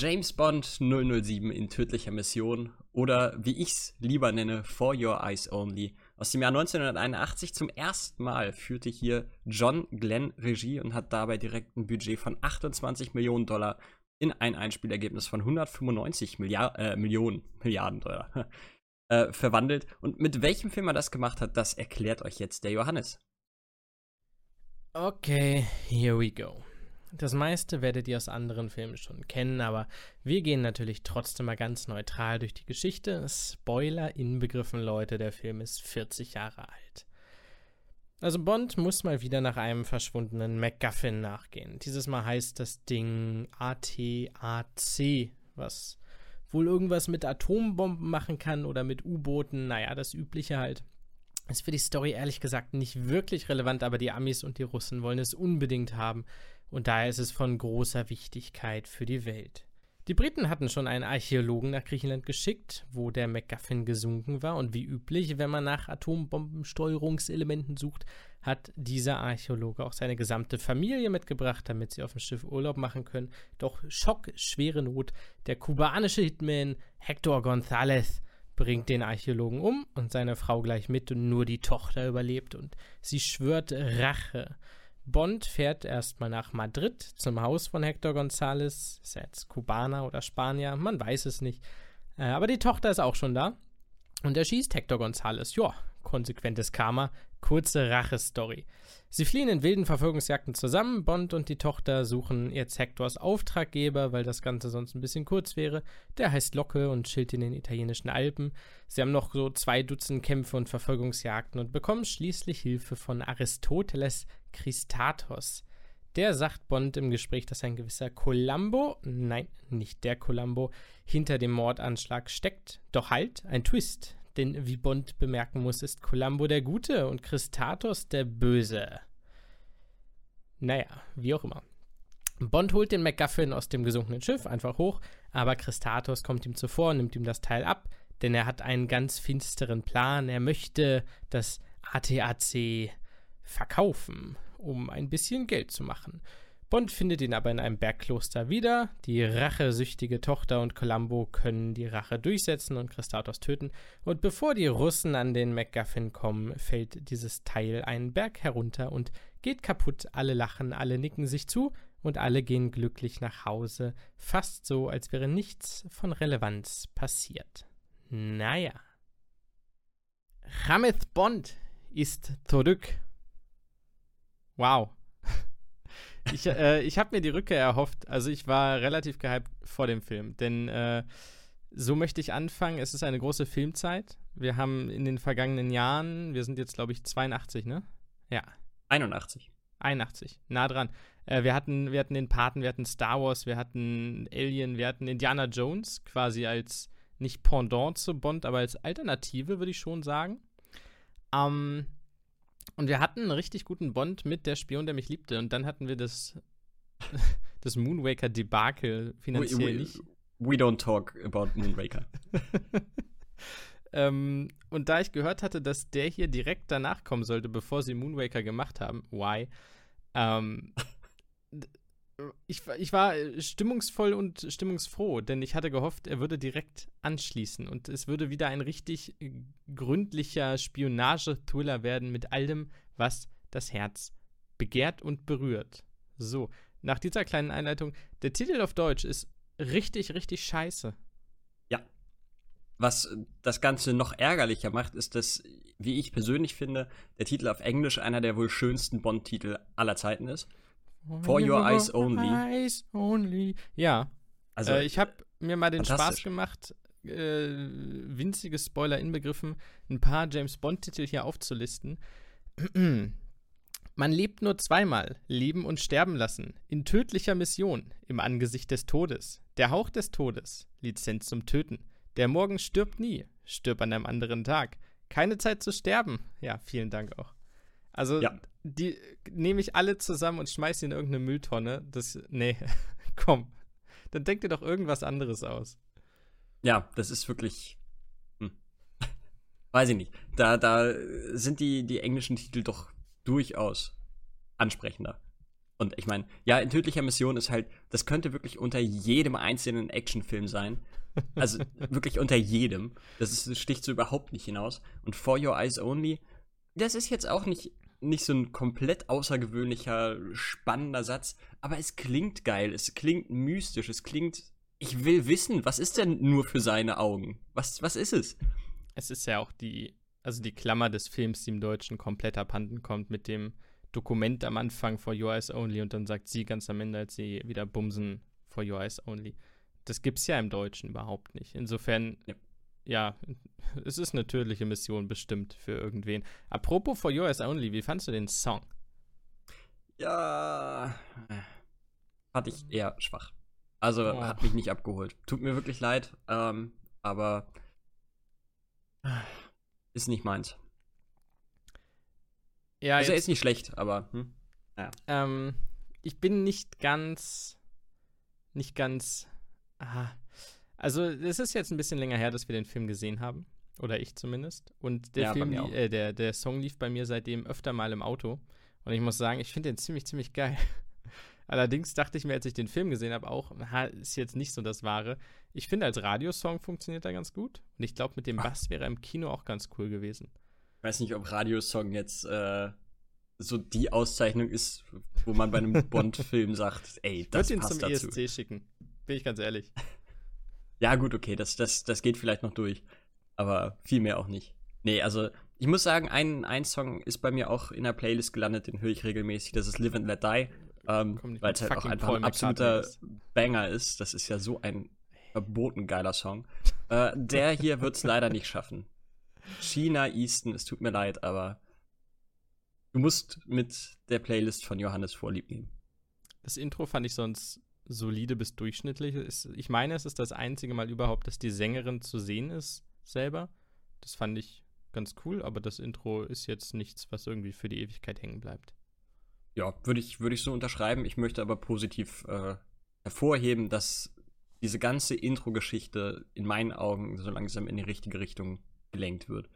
James Bond 007 in tödlicher Mission oder wie ich's lieber nenne, For Your Eyes Only. Aus dem Jahr 1981 zum ersten Mal führte hier John Glenn Regie und hat dabei direkt ein Budget von 28 Millionen Dollar in ein Einspielergebnis von 195 Milliard, äh, Millionen Milliarden Dollar äh, verwandelt. Und mit welchem Film er das gemacht hat, das erklärt euch jetzt der Johannes. Okay, here we go. Das meiste werdet ihr aus anderen Filmen schon kennen, aber wir gehen natürlich trotzdem mal ganz neutral durch die Geschichte. Spoiler inbegriffen, Leute, der Film ist 40 Jahre alt. Also Bond muss mal wieder nach einem verschwundenen MacGuffin nachgehen. Dieses Mal heißt das Ding ATAC, was wohl irgendwas mit Atombomben machen kann oder mit U-Booten. Naja, das Übliche halt. Ist für die Story ehrlich gesagt nicht wirklich relevant, aber die Amis und die Russen wollen es unbedingt haben und daher ist es von großer Wichtigkeit für die Welt. Die Briten hatten schon einen Archäologen nach Griechenland geschickt, wo der MacGuffin gesunken war, und wie üblich, wenn man nach Atombombensteuerungselementen sucht, hat dieser Archäologe auch seine gesamte Familie mitgebracht, damit sie auf dem Schiff Urlaub machen können. Doch Schock, schwere Not, der kubanische Hitman Hector González bringt den Archäologen um und seine Frau gleich mit und nur die Tochter überlebt und sie schwört Rache. Bond fährt erstmal nach Madrid zum Haus von Hector González. Ist er jetzt Kubaner oder Spanier? Man weiß es nicht. Äh, aber die Tochter ist auch schon da. Und er schießt Hector González. Ja, konsequentes Karma. Kurze Rache-Story. Sie fliehen in wilden Verfolgungsjagden zusammen. Bond und die Tochter suchen jetzt Hectors Auftraggeber, weil das Ganze sonst ein bisschen kurz wäre. Der heißt Locke und chillt in den italienischen Alpen. Sie haben noch so zwei Dutzend Kämpfe und Verfolgungsjagden und bekommen schließlich Hilfe von Aristoteles Christatos. Der sagt Bond im Gespräch, dass ein gewisser Columbo, nein, nicht der Columbo, hinter dem Mordanschlag steckt. Doch halt, ein Twist. Denn wie Bond bemerken muss, ist Columbo der Gute und Christatos der Böse. Naja, wie auch immer. Bond holt den MacGuffin aus dem gesunkenen Schiff einfach hoch, aber Christatos kommt ihm zuvor und nimmt ihm das Teil ab, denn er hat einen ganz finsteren Plan. Er möchte das ATAC verkaufen, um ein bisschen Geld zu machen. Bond findet ihn aber in einem Bergkloster wieder. Die rachesüchtige Tochter und Columbo können die Rache durchsetzen und Christatos töten. Und bevor die Russen an den MacGuffin kommen, fällt dieses Teil einen Berg herunter und geht kaputt. Alle lachen, alle nicken sich zu und alle gehen glücklich nach Hause. Fast so, als wäre nichts von Relevanz passiert. Naja. Rameth Bond ist zurück. Wow. Ich, äh, ich habe mir die Rückkehr erhofft. Also ich war relativ gehypt vor dem Film, denn äh, so möchte ich anfangen. Es ist eine große Filmzeit. Wir haben in den vergangenen Jahren, wir sind jetzt glaube ich 82, ne? Ja. 81. 81, nah dran. Äh, wir, hatten, wir hatten den Paten, wir hatten Star Wars, wir hatten Alien, wir hatten Indiana Jones quasi als nicht Pendant zu Bond, aber als Alternative, würde ich schon sagen. Ähm, und wir hatten einen richtig guten Bond mit Der Spion, der mich liebte. Und dann hatten wir das, das Moonwaker-Debakel finanziell we, we, nicht. We don't talk about Moonwaker. ähm, und da ich gehört hatte, dass der hier direkt danach kommen sollte, bevor sie Moonwaker gemacht haben, why? Ähm, ich, ich war stimmungsvoll und stimmungsfroh, denn ich hatte gehofft, er würde direkt anschließen und es würde wieder ein richtig gründlicher Spionage-Thriller werden mit allem, was das Herz begehrt und berührt. So, nach dieser kleinen Einleitung, der Titel auf Deutsch ist richtig, richtig scheiße. Ja. Was das Ganze noch ärgerlicher macht, ist, dass, wie ich persönlich finde, der Titel auf Englisch einer der wohl schönsten Bond-Titel aller Zeiten ist. For Your Eyes Only. Eyes only. Ja. Also, äh, ich habe mir mal den Spaß gemacht, äh, winzige Spoiler inbegriffen, ein paar James Bond-Titel hier aufzulisten. Man lebt nur zweimal, leben und sterben lassen, in tödlicher Mission, im Angesicht des Todes, der Hauch des Todes, Lizenz zum Töten. Der Morgen stirbt nie, stirbt an einem anderen Tag. Keine Zeit zu sterben. Ja, vielen Dank auch. Also, ja. Die nehme ich alle zusammen und schmeiße sie in irgendeine Mülltonne. Das, nee, komm. Dann denk dir doch irgendwas anderes aus. Ja, das ist wirklich. Hm. Weiß ich nicht. Da, da sind die, die englischen Titel doch durchaus ansprechender. Und ich meine, ja, in tödlicher Mission ist halt, das könnte wirklich unter jedem einzelnen Actionfilm sein. Also wirklich unter jedem. Das, ist, das sticht so überhaupt nicht hinaus. Und For Your Eyes Only, das ist jetzt auch nicht, nicht so ein komplett außergewöhnlicher, spannender Satz, aber es klingt geil, es klingt mystisch, es klingt. Ich will wissen, was ist denn nur für seine Augen? Was, was ist es? Es ist ja auch die, also die Klammer des Films, die im Deutschen komplett abhanden kommt mit dem Dokument am Anfang for Your Eyes Only und dann sagt sie ganz am Ende, als sie wieder bumsen for Your Eyes Only. Das gibt's ja im Deutschen überhaupt nicht. Insofern, ja, ja es ist eine tödliche Mission bestimmt für irgendwen. Apropos for Your Eyes Only, wie fandest du den Song? Ja, fand ich eher schwach. Also oh. hat mich nicht abgeholt. Tut mir wirklich leid, ähm, aber ist nicht meins. Ja, also er ist nicht schlecht, aber hm, ja. Ähm, ich bin nicht ganz, nicht ganz. Aha. Also es ist jetzt ein bisschen länger her, dass wir den Film gesehen haben oder ich zumindest. Und der ja, Film, äh, der der Song lief bei mir seitdem öfter mal im Auto. Und ich muss sagen, ich finde den ziemlich ziemlich geil. Allerdings dachte ich mir, als ich den Film gesehen habe, auch, ist jetzt nicht so das Wahre. Ich finde, als Radiosong funktioniert er ganz gut. Und ich glaube, mit dem Bass wäre er im Kino auch ganz cool gewesen. Ich weiß nicht, ob Radiosong jetzt äh, so die Auszeichnung ist, wo man bei einem Bond-Film sagt, ey, das ich passt ihn zum dazu. ESC schicken. Bin ich ganz ehrlich. Ja, gut, okay, das, das, das geht vielleicht noch durch. Aber viel mehr auch nicht. Nee, also ich muss sagen, ein, ein Song ist bei mir auch in der Playlist gelandet, den höre ich regelmäßig. Das ist Live and Let Die. Ähm, weil es halt auch einfach ein absoluter Banger ist. Das ist ja so ein verboten geiler Song. äh, der hier wird es leider nicht schaffen. China Easton, es tut mir leid, aber du musst mit der Playlist von Johannes Vorlieb nehmen. Das Intro fand ich sonst solide bis durchschnittlich. Ich meine, es ist das einzige Mal überhaupt, dass die Sängerin zu sehen ist selber. Das fand ich ganz cool, aber das Intro ist jetzt nichts, was irgendwie für die Ewigkeit hängen bleibt. Ja, würde ich, würd ich so unterschreiben. Ich möchte aber positiv äh, hervorheben, dass diese ganze Intro-Geschichte in meinen Augen so langsam in die richtige Richtung gelenkt wird.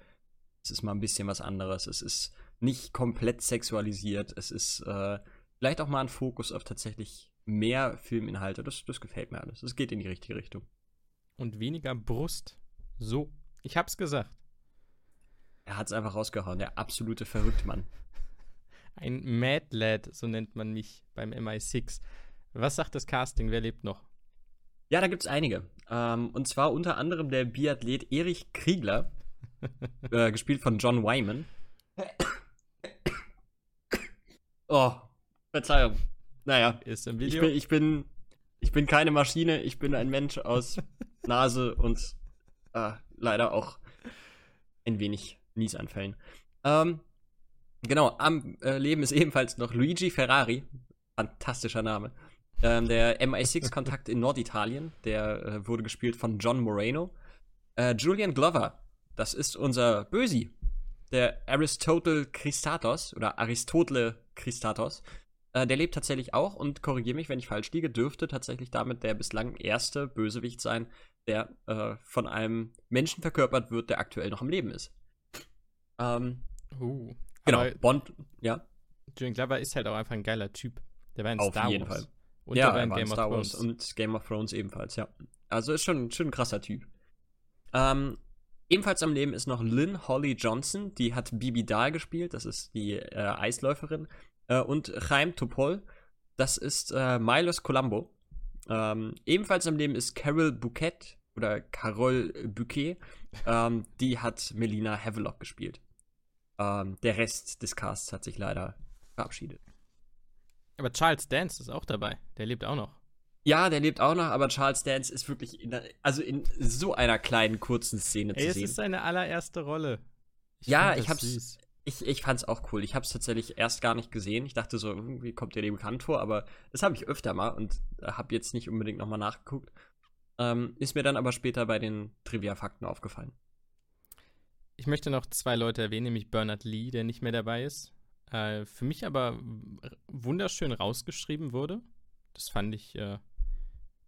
Es ist mal ein bisschen was anderes. Es ist nicht komplett sexualisiert. Es ist äh, vielleicht auch mal ein Fokus auf tatsächlich mehr Filminhalte. Das, das gefällt mir alles. Es geht in die richtige Richtung. Und weniger Brust. So. Ich hab's gesagt. Er hat's einfach rausgehauen. Der absolute Verrücktmann. Ein Mad Lad, so nennt man mich beim MI6. Was sagt das Casting? Wer lebt noch? Ja, da gibt's einige. Ähm, und zwar unter anderem der Biathlet Erich Kriegler, äh, gespielt von John Wyman. Oh, Verzeihung. Naja, ist im Video. Ich bin, ich bin, ich bin keine Maschine, ich bin ein Mensch aus Nase und äh, leider auch ein wenig Niesanfällen. Ähm, genau, am äh, Leben ist ebenfalls noch Luigi Ferrari. Fantastischer Name. Ähm, der MI6-Kontakt in Norditalien, der äh, wurde gespielt von John Moreno. Äh, Julian Glover, das ist unser Bösi, der Aristotle Christatos oder Aristotle Christatos. Äh, der lebt tatsächlich auch und korrigiere mich, wenn ich falsch liege, dürfte tatsächlich damit der bislang erste Bösewicht sein, der äh, von einem Menschen verkörpert wird, der aktuell noch am Leben ist. Ähm, uh, genau, Bond, ja. Julian Glover ist halt auch einfach ein geiler Typ. Der war in Auf Star jeden Wars. Fall. Und ja, der war in Game Star of Thrones. Wars und Game of Thrones ebenfalls, ja. Also ist schon, schon ein krasser Typ. Ähm, ebenfalls am Leben ist noch Lynn Holly Johnson, die hat Bibi Dahl gespielt, das ist die äh, Eisläuferin. Äh, und Chaim Topol, das ist äh, Milos Colombo. Ähm, ebenfalls am Leben ist Carol Bouquet oder Carol Bouquet, ähm, die hat Melina Havelock gespielt. Ähm, der Rest des Casts hat sich leider verabschiedet. Aber Charles Dance ist auch dabei. Der lebt auch noch. Ja, der lebt auch noch, aber Charles Dance ist wirklich in also in so einer kleinen kurzen Szene Ey, zu sehen. Es ist seine allererste Rolle. Ich ja, ich hab's. Süß. Ich, ich fand's auch cool. Ich hab's tatsächlich erst gar nicht gesehen. Ich dachte so, irgendwie kommt der dem bekannt vor, aber das habe ich öfter mal und habe jetzt nicht unbedingt nochmal nachgeguckt. Ähm, ist mir dann aber später bei den Trivia-Fakten aufgefallen. Ich möchte noch zwei Leute erwähnen, nämlich Bernard Lee, der nicht mehr dabei ist äh, für mich aber wunderschön rausgeschrieben wurde. Das fand ich, äh,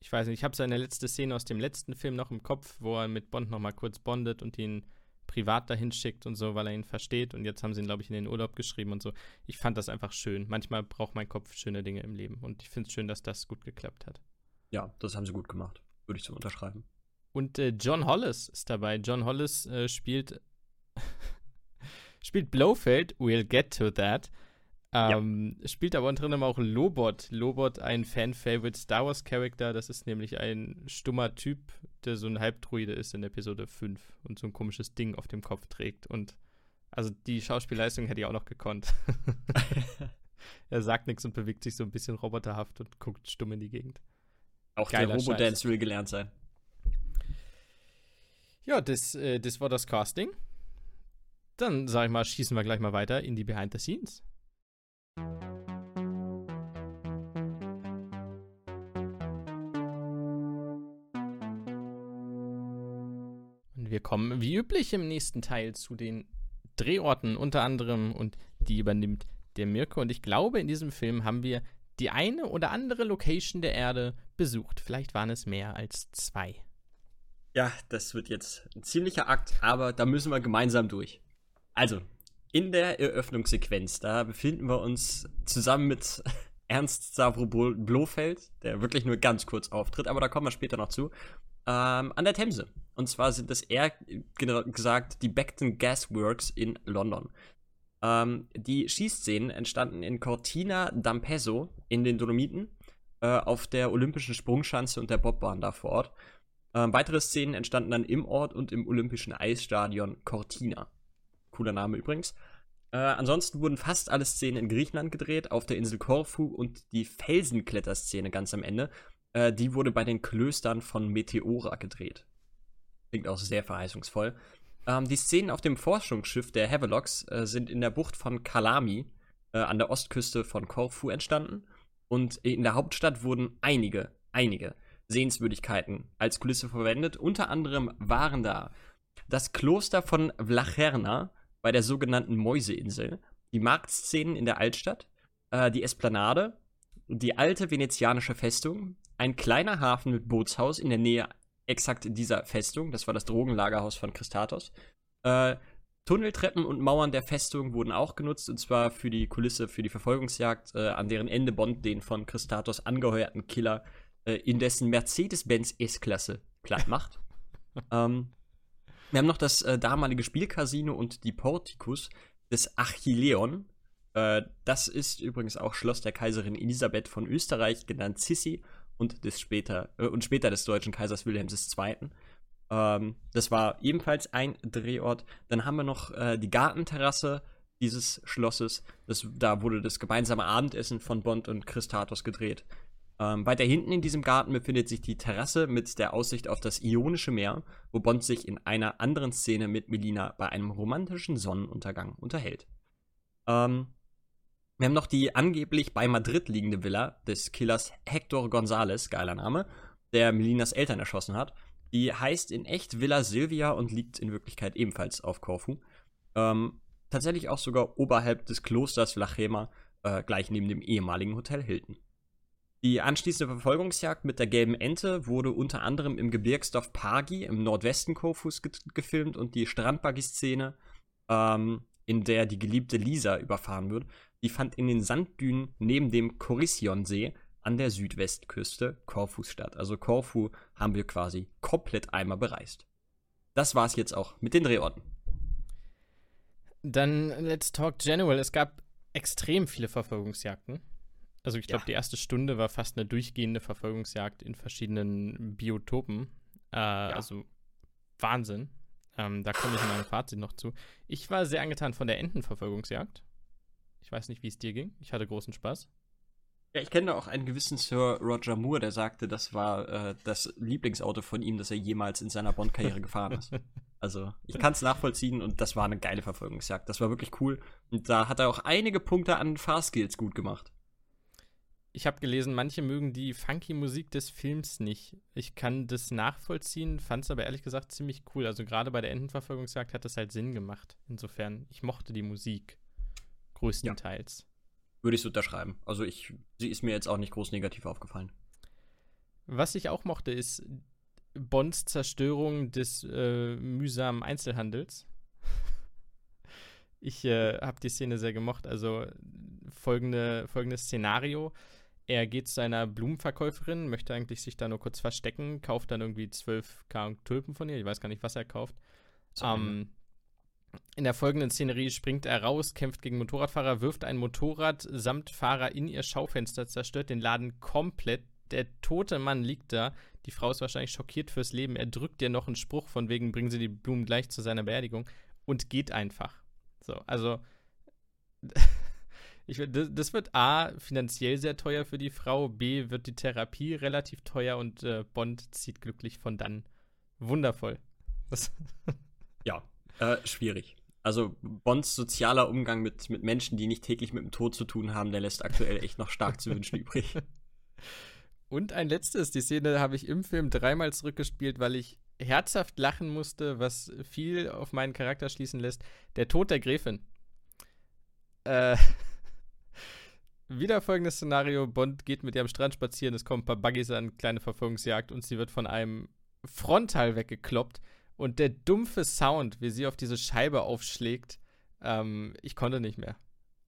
ich weiß nicht, ich habe seine letzte Szene aus dem letzten Film noch im Kopf, wo er mit Bond noch mal kurz bondet und ihn privat dahin schickt und so, weil er ihn versteht. Und jetzt haben sie ihn, glaube ich, in den Urlaub geschrieben und so. Ich fand das einfach schön. Manchmal braucht mein Kopf schöne Dinge im Leben. Und ich finde es schön, dass das gut geklappt hat. Ja, das haben sie gut gemacht. Würde ich so unterschreiben. Und äh, John Hollis ist dabei. John Hollis äh, spielt, spielt Blofeld. We'll get to that. Ähm, ja. Spielt aber unter anderem auch Lobot. Lobot, ein Fan-Favorite Star Wars-Charakter. Das ist nämlich ein stummer Typ, der so ein Halbdruide ist in Episode 5 und so ein komisches Ding auf dem Kopf trägt. Und also die Schauspielleistung hätte ich auch noch gekonnt. er sagt nichts und bewegt sich so ein bisschen roboterhaft und guckt stumm in die Gegend. Auch Geiler der Robodance will gelernt sein. Ja, das, äh, das war das Casting. Dann, sag ich mal, schießen wir gleich mal weiter in die Behind the Scenes. Und wir kommen wie üblich im nächsten Teil zu den Drehorten unter anderem und die übernimmt der Mirko. Und ich glaube, in diesem Film haben wir die eine oder andere Location der Erde besucht. Vielleicht waren es mehr als zwei. Ja, das wird jetzt ein ziemlicher Akt, aber da müssen wir gemeinsam durch. Also, in der Eröffnungssequenz, da befinden wir uns zusammen mit Ernst Stavro Blofeld, der wirklich nur ganz kurz auftritt, aber da kommen wir später noch zu, ähm, an der Themse. Und zwar sind das eher gesagt die Beckton Gas Works in London. Ähm, die Schießszenen entstanden in Cortina d'Ampezzo in den Dolomiten, äh, auf der Olympischen Sprungschanze und der Bobbahn da vor Ort. Ähm, weitere Szenen entstanden dann im Ort und im Olympischen Eisstadion Cortina. Cooler Name übrigens. Äh, ansonsten wurden fast alle Szenen in Griechenland gedreht, auf der Insel Korfu und die Felsenkletterszene ganz am Ende. Äh, die wurde bei den Klöstern von Meteora gedreht. Klingt auch sehr verheißungsvoll. Ähm, die Szenen auf dem Forschungsschiff der Havelocks äh, sind in der Bucht von Kalami äh, an der Ostküste von Korfu entstanden. Und in der Hauptstadt wurden einige, einige Sehenswürdigkeiten als Kulisse verwendet. Unter anderem waren da das Kloster von Vlacherna, bei der sogenannten Mäuseinsel, die Marktszenen in der Altstadt, äh, die Esplanade, die alte venezianische Festung, ein kleiner Hafen mit Bootshaus in der Nähe exakt dieser Festung, das war das Drogenlagerhaus von Christatos. Äh, Tunneltreppen und Mauern der Festung wurden auch genutzt, und zwar für die Kulisse, für die Verfolgungsjagd, äh, an deren Ende Bond den von Christatos angeheuerten Killer äh, in dessen Mercedes-Benz S-Klasse platt macht. ähm, wir haben noch das äh, damalige Spielcasino und die Portikus des Achilleon. Äh, das ist übrigens auch Schloss der Kaiserin Elisabeth von Österreich, genannt Sissi, und, des später, äh, und später des deutschen Kaisers Wilhelms II. Ähm, das war ebenfalls ein Drehort. Dann haben wir noch äh, die Gartenterrasse dieses Schlosses. Das, da wurde das gemeinsame Abendessen von Bond und Christatos gedreht. Ähm, weiter hinten in diesem Garten befindet sich die Terrasse mit der Aussicht auf das Ionische Meer, wo Bond sich in einer anderen Szene mit Melina bei einem romantischen Sonnenuntergang unterhält. Ähm, wir haben noch die angeblich bei Madrid liegende Villa des Killers Hector González, geiler Name, der Melinas Eltern erschossen hat. Die heißt in echt Villa Silvia und liegt in Wirklichkeit ebenfalls auf Korfu. Ähm, tatsächlich auch sogar oberhalb des Klosters Vlachema, äh, gleich neben dem ehemaligen Hotel Hilton. Die anschließende Verfolgungsjagd mit der gelben Ente wurde unter anderem im Gebirgsdorf Pagi im Nordwesten Kofus ge gefilmt und die Strandbuggy-Szene, ähm, in der die geliebte Lisa überfahren wird, die fand in den Sanddünen neben dem Korission-See an der Südwestküste Korfus statt. Also Korfu haben wir quasi komplett einmal bereist. Das war's jetzt auch mit den Drehorten. Dann let's talk general. Es gab extrem viele Verfolgungsjagden. Also ich glaube, ja. die erste Stunde war fast eine durchgehende Verfolgungsjagd in verschiedenen Biotopen. Äh, ja. Also Wahnsinn. Ähm, da komme ich in meinem Fazit noch zu. Ich war sehr angetan von der Entenverfolgungsjagd. Ich weiß nicht, wie es dir ging. Ich hatte großen Spaß. Ja, ich kenne auch einen gewissen Sir Roger Moore, der sagte, das war äh, das Lieblingsauto von ihm, das er jemals in seiner Bond-Karriere gefahren ist. Also, ich kann es nachvollziehen und das war eine geile Verfolgungsjagd. Das war wirklich cool. Und da hat er auch einige Punkte an Fahrskills gut gemacht ich habe gelesen, manche mögen die funky Musik des Films nicht. Ich kann das nachvollziehen, fand es aber ehrlich gesagt ziemlich cool. Also gerade bei der Entenverfolgungsjagd hat das halt Sinn gemacht. Insofern, ich mochte die Musik größtenteils. Ja. Würde ich so unterschreiben. Also ich, sie ist mir jetzt auch nicht groß negativ aufgefallen. Was ich auch mochte, ist Bonds Zerstörung des äh, mühsamen Einzelhandels. Ich äh, habe die Szene sehr gemocht. Also folgende, folgendes Szenario. Er geht zu einer Blumenverkäuferin, möchte eigentlich sich da nur kurz verstecken, kauft dann irgendwie 12 K Tulpen von ihr. Ich weiß gar nicht, was er kauft. Ähm, in der folgenden Szenerie springt er raus, kämpft gegen Motorradfahrer, wirft ein Motorrad samt Fahrer in ihr Schaufenster, zerstört den Laden komplett. Der tote Mann liegt da. Die Frau ist wahrscheinlich schockiert fürs Leben. Er drückt ihr noch einen Spruch von wegen, bringen Sie die Blumen gleich zu seiner Beerdigung und geht einfach. So, also ich, das wird A, finanziell sehr teuer für die Frau, B, wird die Therapie relativ teuer und äh, Bond zieht glücklich von dann. Wundervoll. ja, äh, schwierig. Also Bonds sozialer Umgang mit, mit Menschen, die nicht täglich mit dem Tod zu tun haben, der lässt aktuell echt noch stark zu wünschen übrig. Und ein letztes, die Szene habe ich im Film dreimal zurückgespielt, weil ich herzhaft lachen musste, was viel auf meinen Charakter schließen lässt. Der Tod der Gräfin. Äh, wieder folgendes Szenario: Bond geht mit ihr am Strand spazieren, es kommen ein paar Buggies an, kleine Verfolgungsjagd und sie wird von einem Frontal weggekloppt. Und der dumpfe Sound, wie sie auf diese Scheibe aufschlägt, ähm, ich konnte nicht mehr.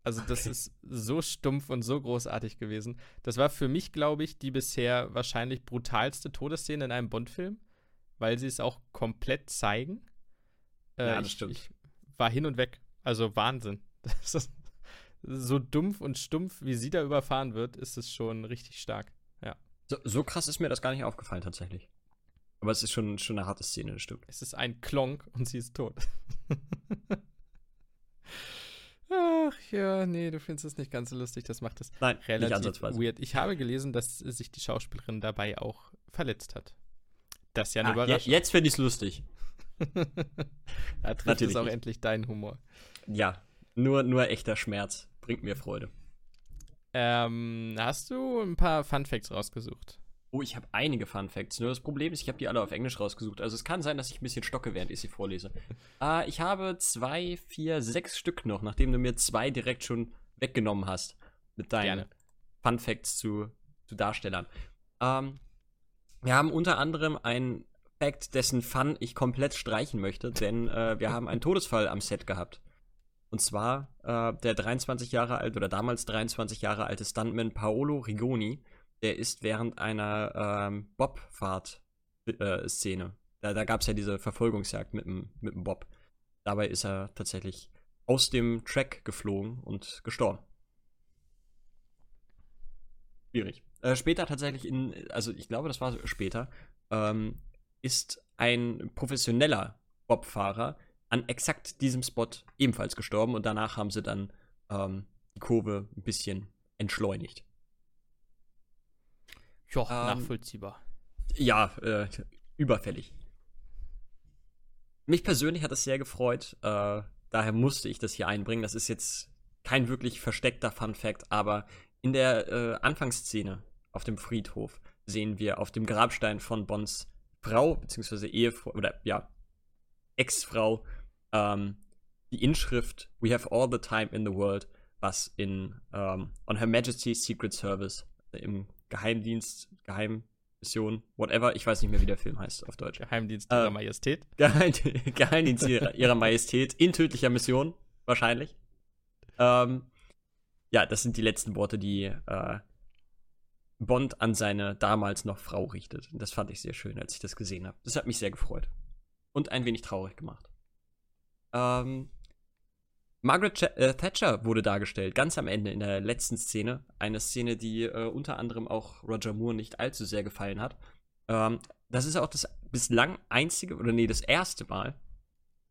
Also, das okay. ist so stumpf und so großartig gewesen. Das war für mich, glaube ich, die bisher wahrscheinlich brutalste Todesszene in einem Bond-Film, weil sie es auch komplett zeigen. Äh, ja, das ich, stimmt. Ich war hin und weg. Also, Wahnsinn. Das ist so dumpf und stumpf, wie sie da überfahren wird, ist es schon richtig stark. Ja. So, so krass ist mir das gar nicht aufgefallen, tatsächlich. Aber es ist schon, schon eine harte Szene, das stimmt. Es ist ein Klonk und sie ist tot. Ach ja, nee, du findest es nicht ganz so lustig. Das macht es Nein, relativ weird. Ich habe gelesen, dass sich die Schauspielerin dabei auch verletzt hat. Das ist ja eine ah, Überraschung. jetzt finde ich es lustig. da trifft Natürlich es auch nicht. endlich deinen Humor. Ja, nur, nur echter Schmerz bringt mir Freude. Ähm, hast du ein paar Fun Facts rausgesucht? Oh, ich habe einige Fun Facts. Nur das Problem ist, ich habe die alle auf Englisch rausgesucht. Also es kann sein, dass ich ein bisschen stocke, während ich sie vorlese. äh, ich habe zwei, vier, sechs Stück noch, nachdem du mir zwei direkt schon weggenommen hast. Mit deinen Gerne. Fun Facts zu, zu Darstellern. Ähm, wir haben unter anderem einen Fact, dessen Fun ich komplett streichen möchte, denn äh, wir haben einen Todesfall am Set gehabt. Und zwar äh, der 23 Jahre alt oder damals 23 Jahre alte Stuntman Paolo Der ist während einer ähm, Bobfahrt-Szene. Äh, da da gab es ja diese Verfolgungsjagd mit dem, mit dem Bob. Dabei ist er tatsächlich aus dem Track geflogen und gestorben. Schwierig. Äh, später tatsächlich in, also ich glaube, das war später, ähm, ist ein professioneller Bobfahrer an exakt diesem Spot ebenfalls gestorben und danach haben sie dann ähm, die Kurve ein bisschen entschleunigt. Ja, ähm, nachvollziehbar. Ja, äh, überfällig. Mich persönlich hat es sehr gefreut, äh, daher musste ich das hier einbringen. Das ist jetzt kein wirklich versteckter Fun Fact, aber in der äh, Anfangsszene auf dem Friedhof sehen wir auf dem Grabstein von Bonds Frau, beziehungsweise Ehefrau, oder ja, Ex-Frau ähm, die Inschrift We have all the time in the world, was in ähm, On Her Majesty's Secret Service im Geheimdienst, Geheimmission, whatever, ich weiß nicht mehr, wie der Film heißt auf Deutsch. Geheimdienst ihrer äh, Majestät. Geheim, Geheimdienst ihrer, ihrer, Majestät in tödlicher Mission, wahrscheinlich. Ähm, ja, das sind die letzten Worte, die äh, Bond an seine damals noch Frau richtet. Und das fand ich sehr schön, als ich das gesehen habe. Das hat mich sehr gefreut. Und ein wenig traurig gemacht. Ähm, Margaret äh, Thatcher wurde dargestellt, ganz am Ende in der letzten Szene. Eine Szene, die äh, unter anderem auch Roger Moore nicht allzu sehr gefallen hat. Ähm, das ist auch das bislang einzige, oder nee, das erste Mal,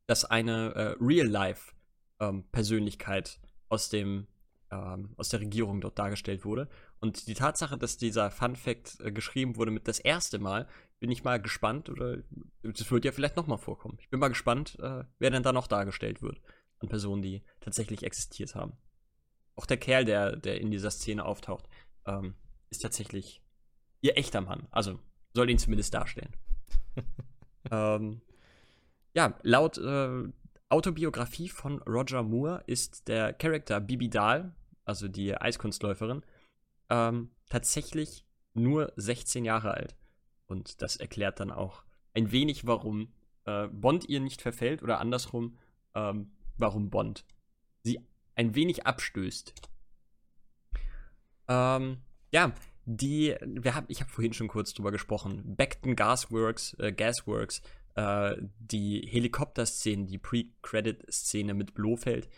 dass eine äh, Real-Life-Persönlichkeit ähm, aus dem ähm, aus der Regierung dort dargestellt wurde. Und die Tatsache, dass dieser Fun Fact äh, geschrieben wurde mit das erste Mal, bin ich mal gespannt, oder das wird ja vielleicht nochmal vorkommen. Ich bin mal gespannt, äh, wer denn da noch dargestellt wird an Personen, die tatsächlich existiert haben. Auch der Kerl, der, der in dieser Szene auftaucht, ähm, ist tatsächlich ihr echter Mann. Also soll ihn zumindest darstellen. ähm, ja, laut äh, Autobiografie von Roger Moore ist der Charakter Bibi Dahl, also die Eiskunstläuferin, ähm, tatsächlich nur 16 Jahre alt. Und das erklärt dann auch ein wenig, warum äh, Bond ihr nicht verfällt oder andersrum, ähm, warum Bond sie ein wenig abstößt. Ähm, ja, die, wir haben, ich habe vorhin schon kurz drüber gesprochen. Beckton Gasworks, äh, Gasworks, äh, die Helikopter-Szene, die Pre-Credit-Szene mit Blofeld,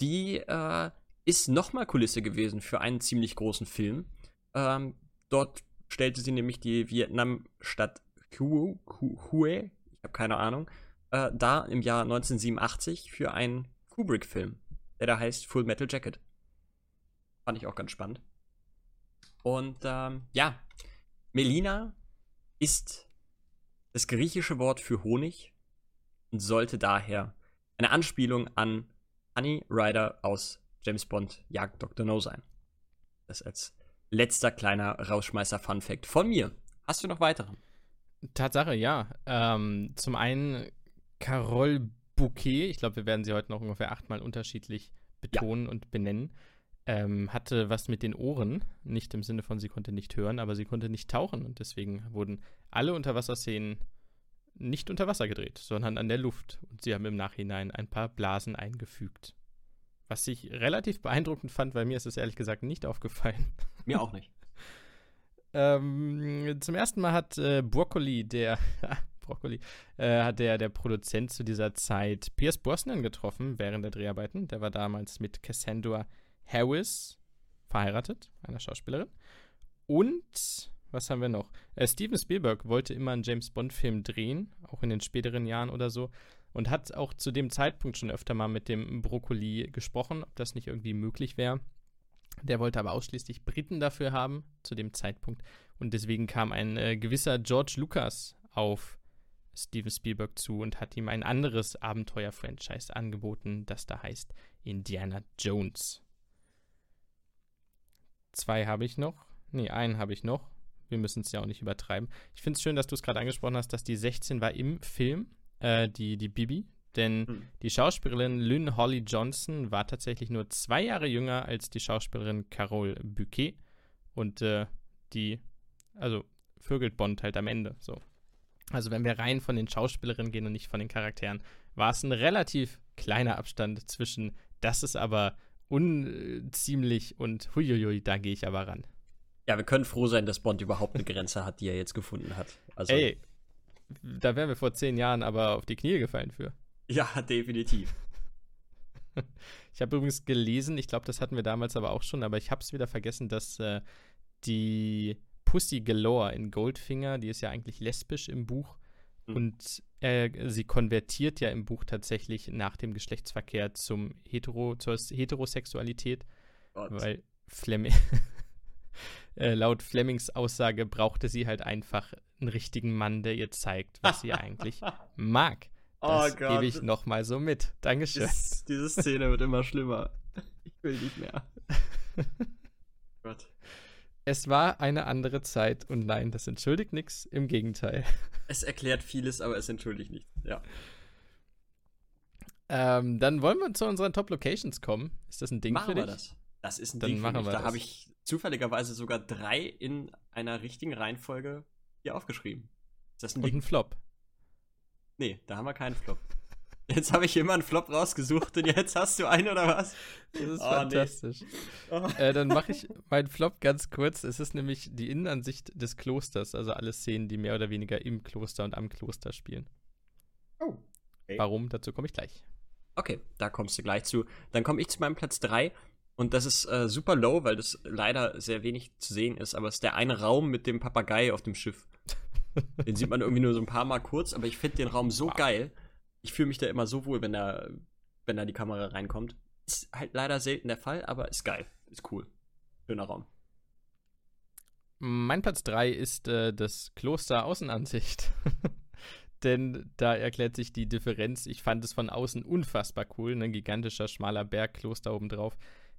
die äh, ist nochmal Kulisse gewesen für einen ziemlich großen Film. Ähm, dort stellte sie nämlich die Vietnamstadt Hue, Hue ich habe keine Ahnung, äh, da im Jahr 1987 für einen Kubrick-Film, der da heißt Full Metal Jacket. Fand ich auch ganz spannend. Und ähm, ja, Melina ist das griechische Wort für Honig und sollte daher eine Anspielung an Honey Rider aus James Bond Jagd Dr. No sein. Das als letzter kleiner Rausschmeißer-Fun-Fact von mir. Hast du noch weitere? Tatsache, ja. Ähm, zum einen Carole Bouquet, ich glaube, wir werden sie heute noch ungefähr achtmal unterschiedlich betonen ja. und benennen ähm, hatte was mit den Ohren. Nicht im Sinne von, sie konnte nicht hören, aber sie konnte nicht tauchen. Und deswegen wurden alle Unterwasserszenen nicht unter Wasser gedreht, sondern an der Luft. Und sie haben im Nachhinein ein paar Blasen eingefügt. Was ich relativ beeindruckend fand, weil mir ist es ehrlich gesagt nicht aufgefallen. Mir auch nicht. ähm, zum ersten Mal hat äh, Broccoli, der Broccoli, äh, hat der, der Produzent zu dieser Zeit Pierce Brosnan getroffen während der Dreharbeiten. Der war damals mit Cassandra Harris verheiratet, einer Schauspielerin. Und was haben wir noch? Äh, Steven Spielberg wollte immer einen James Bond-Film drehen, auch in den späteren Jahren oder so, und hat auch zu dem Zeitpunkt schon öfter mal mit dem Brokkoli gesprochen, ob das nicht irgendwie möglich wäre. Der wollte aber ausschließlich Briten dafür haben, zu dem Zeitpunkt. Und deswegen kam ein äh, gewisser George Lucas auf Steven Spielberg zu und hat ihm ein anderes Abenteuer-Franchise angeboten, das da heißt Indiana Jones. Zwei habe ich noch. Nee, einen habe ich noch. Wir müssen es ja auch nicht übertreiben. Ich finde es schön, dass du es gerade angesprochen hast, dass die 16 war im Film, äh, die, die Bibi. Denn hm. die Schauspielerin Lynn Holly Johnson war tatsächlich nur zwei Jahre jünger als die Schauspielerin Carole Bouquet. Und äh, die, also vögelt Bond halt am Ende. So. Also wenn wir rein von den Schauspielerinnen gehen und nicht von den Charakteren, war es ein relativ kleiner Abstand zwischen, das ist aber unziemlich und huiuiui, da gehe ich aber ran. Ja, wir können froh sein, dass Bond überhaupt eine Grenze hat, die er jetzt gefunden hat. Also, Ey, da wären wir vor zehn Jahren aber auf die Knie gefallen für. Ja, definitiv. Ich habe übrigens gelesen, ich glaube, das hatten wir damals aber auch schon, aber ich habe es wieder vergessen, dass äh, die Pussy Galore in Goldfinger, die ist ja eigentlich lesbisch im Buch, Mhm. Und äh, sie konvertiert ja im Buch tatsächlich nach dem Geschlechtsverkehr zum Hetero, zur Heterosexualität, Gott. weil Flemming, äh, laut Flemings Aussage brauchte sie halt einfach einen richtigen Mann, der ihr zeigt, was sie eigentlich mag. Oh das oh gebe ich nochmal so mit. Dankeschön. Dies, diese Szene wird immer schlimmer. Ich will nicht mehr. Gott. Es war eine andere Zeit und nein, das entschuldigt nichts, im Gegenteil. Es erklärt vieles, aber es entschuldigt nichts, ja. Ähm, dann wollen wir zu unseren Top Locations kommen. Ist das ein Ding machen für dich? Wir das. Das ist ein dann Ding für mich. Da habe ich zufälligerweise sogar drei in einer richtigen Reihenfolge hier aufgeschrieben. Ist das ein und Ding? ein Flop? Nee, da haben wir keinen Flop. Jetzt habe ich immer einen Flop rausgesucht und jetzt hast du einen oder was? Das ist oh, fantastisch. Nee. Oh. Äh, dann mache ich meinen Flop ganz kurz. Es ist nämlich die Innenansicht des Klosters, also alle Szenen, die mehr oder weniger im Kloster und am Kloster spielen. Oh. Okay. Warum? Dazu komme ich gleich. Okay, da kommst du gleich zu. Dann komme ich zu meinem Platz 3 und das ist äh, super low, weil das leider sehr wenig zu sehen ist, aber es ist der eine Raum mit dem Papagei auf dem Schiff. Den sieht man irgendwie nur so ein paar Mal kurz, aber ich finde den Raum so wow. geil ich fühle mich da immer so wohl, wenn da, wenn da die Kamera reinkommt. Ist halt leider selten der Fall, aber ist geil. Ist cool. Schöner Raum. Mein Platz 3 ist äh, das Kloster Außenansicht. Denn da erklärt sich die Differenz. Ich fand es von außen unfassbar cool. Ein gigantischer, schmaler Bergkloster obendrauf.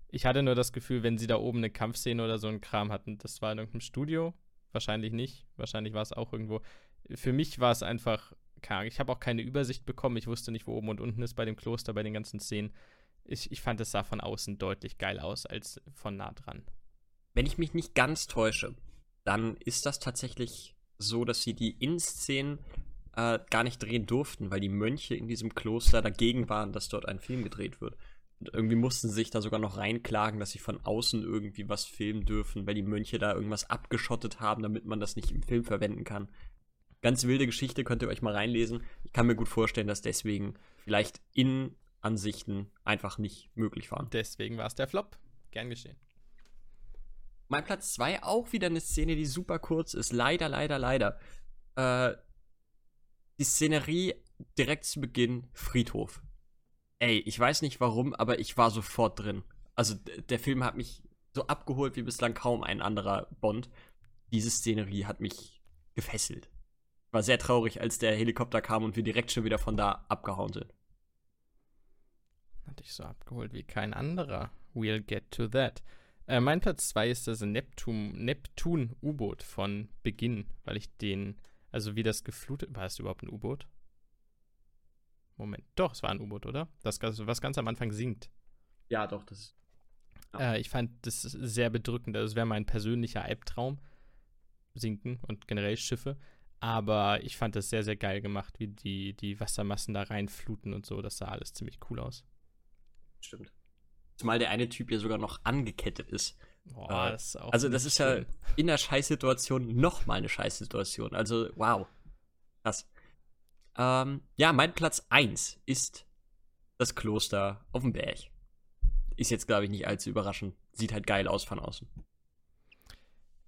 Ich hatte nur das Gefühl, wenn sie da oben eine Kampfszene oder so einen Kram hatten, das war in irgendeinem Studio. Wahrscheinlich nicht. Wahrscheinlich war es auch irgendwo. Für mich war es einfach karg. Ich habe auch keine Übersicht bekommen. Ich wusste nicht, wo oben und unten ist bei dem Kloster, bei den ganzen Szenen. Ich, ich fand, es sah von außen deutlich geil aus als von nah dran. Wenn ich mich nicht ganz täusche, dann ist das tatsächlich so, dass sie die Innenszenen äh, gar nicht drehen durften, weil die Mönche in diesem Kloster dagegen waren, dass dort ein Film gedreht wird. Und irgendwie mussten sie sich da sogar noch reinklagen, dass sie von außen irgendwie was filmen dürfen, weil die Mönche da irgendwas abgeschottet haben, damit man das nicht im Film verwenden kann. Ganz wilde Geschichte, könnt ihr euch mal reinlesen. Ich kann mir gut vorstellen, dass deswegen vielleicht Innenansichten einfach nicht möglich waren. Deswegen war es der Flop. Gern geschehen. Mein Platz 2 auch wieder eine Szene, die super kurz ist. Leider, leider, leider. Äh, die Szenerie direkt zu Beginn Friedhof. Ey, ich weiß nicht warum, aber ich war sofort drin. Also der Film hat mich so abgeholt wie bislang kaum ein anderer Bond. Diese Szenerie hat mich gefesselt. War sehr traurig, als der Helikopter kam und wir direkt schon wieder von da abgehauen sind. Hat dich so abgeholt wie kein anderer. We'll get to that. Äh, mein Platz 2 ist das Neptun-U-Boot von Beginn, weil ich den, also wie das geflutet, war es überhaupt ein U-Boot? Moment, doch, es war ein U-Boot, oder? Das, was ganz am Anfang sinkt. Ja, doch, das. Ja. Äh, ich fand das sehr bedrückend. Also, es wäre mein persönlicher Albtraum. Sinken und generell Schiffe. Aber ich fand das sehr, sehr geil gemacht, wie die, die Wassermassen da reinfluten und so. Das sah alles ziemlich cool aus. Stimmt. Zumal der eine Typ ja sogar noch angekettet ist. Boah, äh, das ist auch also, das ist schön. ja in der Scheißsituation nochmal eine Scheißsituation. Also, wow. Krass. Ähm, ja, mein Platz 1 ist das Kloster auf dem Berg. Ist jetzt, glaube ich, nicht allzu überraschend. Sieht halt geil aus von außen.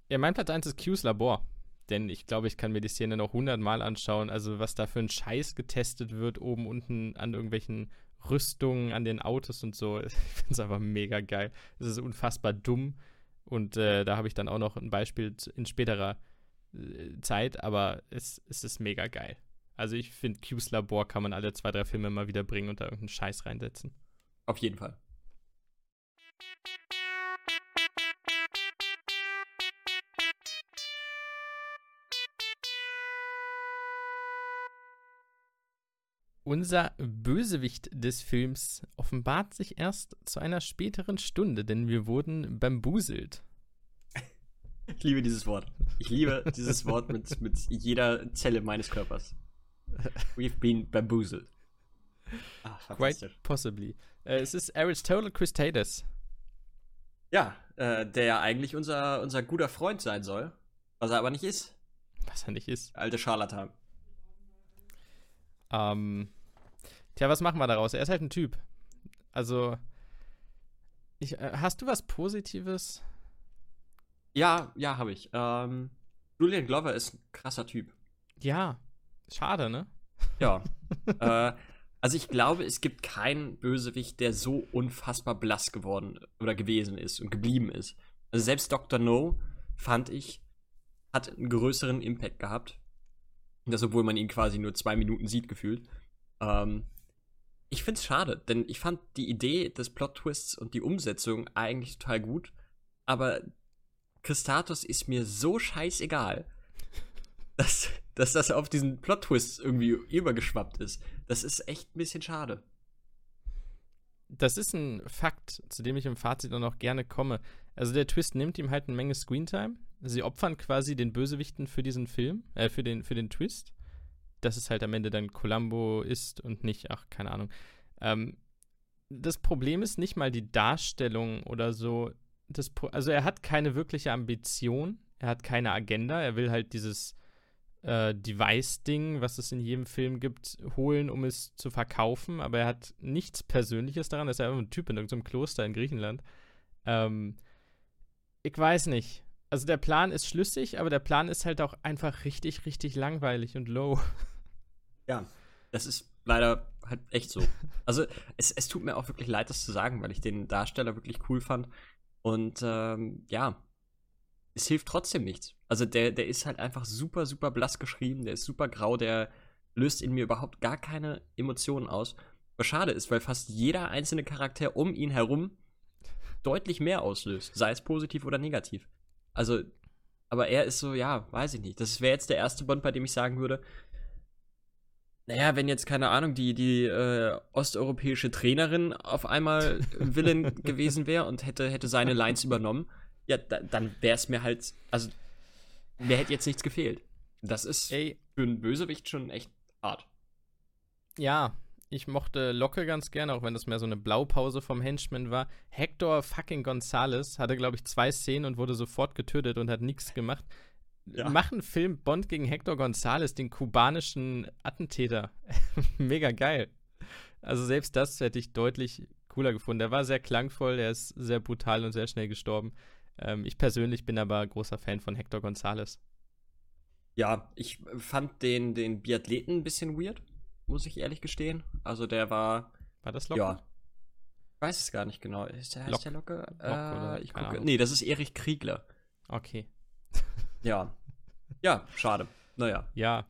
Ja, mein Platz 1 ist Q's Labor. Denn ich glaube, ich kann mir die Szene noch hundertmal anschauen. Also, was da für ein Scheiß getestet wird, oben, unten an irgendwelchen Rüstungen, an den Autos und so. Ich finde es einfach mega geil. Es ist unfassbar dumm. Und äh, da habe ich dann auch noch ein Beispiel in späterer äh, Zeit, aber es, es ist mega geil. Also ich finde, Q's Labor kann man alle zwei, drei Filme mal wieder bringen und da irgendeinen Scheiß reinsetzen. Auf jeden Fall. Unser Bösewicht des Films offenbart sich erst zu einer späteren Stunde, denn wir wurden bambuselt. Ich liebe dieses Wort. Ich liebe dieses Wort mit, mit jeder Zelle meines Körpers. We've been bamboozled. Ah, Quite possibly. Äh, es ist Aristotle Christatus. Ja, äh, der ja eigentlich unser, unser guter Freund sein soll. Was er aber nicht ist. Was er nicht ist. Alte Scharlatan. Ähm, Tja, was machen wir daraus? Er ist halt ein Typ. Also, ich, äh, hast du was Positives? Ja, ja, habe ich. Ähm, Julian Glover ist ein krasser Typ. Ja, schade, ne? Ja. äh, also ich glaube, es gibt keinen Bösewicht, der so unfassbar blass geworden oder gewesen ist und geblieben ist. Also selbst Dr. No, fand ich, hat einen größeren Impact gehabt. Das, obwohl man ihn quasi nur zwei Minuten sieht, gefühlt. Ähm, ich finde es schade, denn ich fand die Idee des Plot-Twists und die Umsetzung eigentlich total gut, aber Christatus ist mir so scheißegal, dass, dass das auf diesen Plot-Twist irgendwie übergeschwappt ist. Das ist echt ein bisschen schade. Das ist ein Fakt, zu dem ich im Fazit auch noch gerne komme. Also der Twist nimmt ihm halt eine Menge Screentime. Sie opfern quasi den Bösewichten für diesen Film, äh, für den, für den Twist dass es halt am Ende dann Columbo ist und nicht, ach, keine Ahnung. Ähm, das Problem ist nicht mal die Darstellung oder so. Das, also er hat keine wirkliche Ambition, er hat keine Agenda, er will halt dieses äh, Device-Ding, was es in jedem Film gibt, holen, um es zu verkaufen, aber er hat nichts Persönliches daran, er ist einfach ein Typ in irgendeinem Kloster in Griechenland. Ähm, ich weiß nicht also der Plan ist schlüssig, aber der Plan ist halt auch einfach richtig, richtig langweilig und low. Ja, das ist leider halt echt so. Also es, es tut mir auch wirklich leid, das zu sagen, weil ich den Darsteller wirklich cool fand. Und ähm, ja, es hilft trotzdem nichts. Also der, der ist halt einfach super, super blass geschrieben, der ist super grau, der löst in mir überhaupt gar keine Emotionen aus. Was schade ist, weil fast jeder einzelne Charakter um ihn herum deutlich mehr auslöst, sei es positiv oder negativ. Also, aber er ist so, ja, weiß ich nicht. Das wäre jetzt der erste Bond, bei dem ich sagen würde, naja, wenn jetzt, keine Ahnung, die, die äh, osteuropäische Trainerin auf einmal Villain gewesen wäre und hätte, hätte seine Lines übernommen, ja, da, dann wäre es mir halt, also, mir hätte jetzt nichts gefehlt. Das ist Ey. für einen Bösewicht schon echt hart. Ja, Ich mochte Locke ganz gerne, auch wenn das mehr so eine Blaupause vom Henchman war. Hector fucking Gonzalez hatte, glaube ich, zwei Szenen und wurde sofort getötet und hat nichts gemacht. Ja. Machen Film Bond gegen Hector Gonzalez, den kubanischen Attentäter. Mega geil. Also selbst das hätte ich deutlich cooler gefunden. Der war sehr klangvoll, er ist sehr brutal und sehr schnell gestorben. Ähm, ich persönlich bin aber großer Fan von Hector Gonzalez. Ja, ich fand den, den Biathleten ein bisschen weird, muss ich ehrlich gestehen. Also der war. War das Locke? Ja. Ich weiß es gar nicht genau. Ist der, Lock, der Locke? Lock äh, ich gucke. Nee, das ist Erich Kriegler. Okay. ja. Ja, schade. Naja. Ja.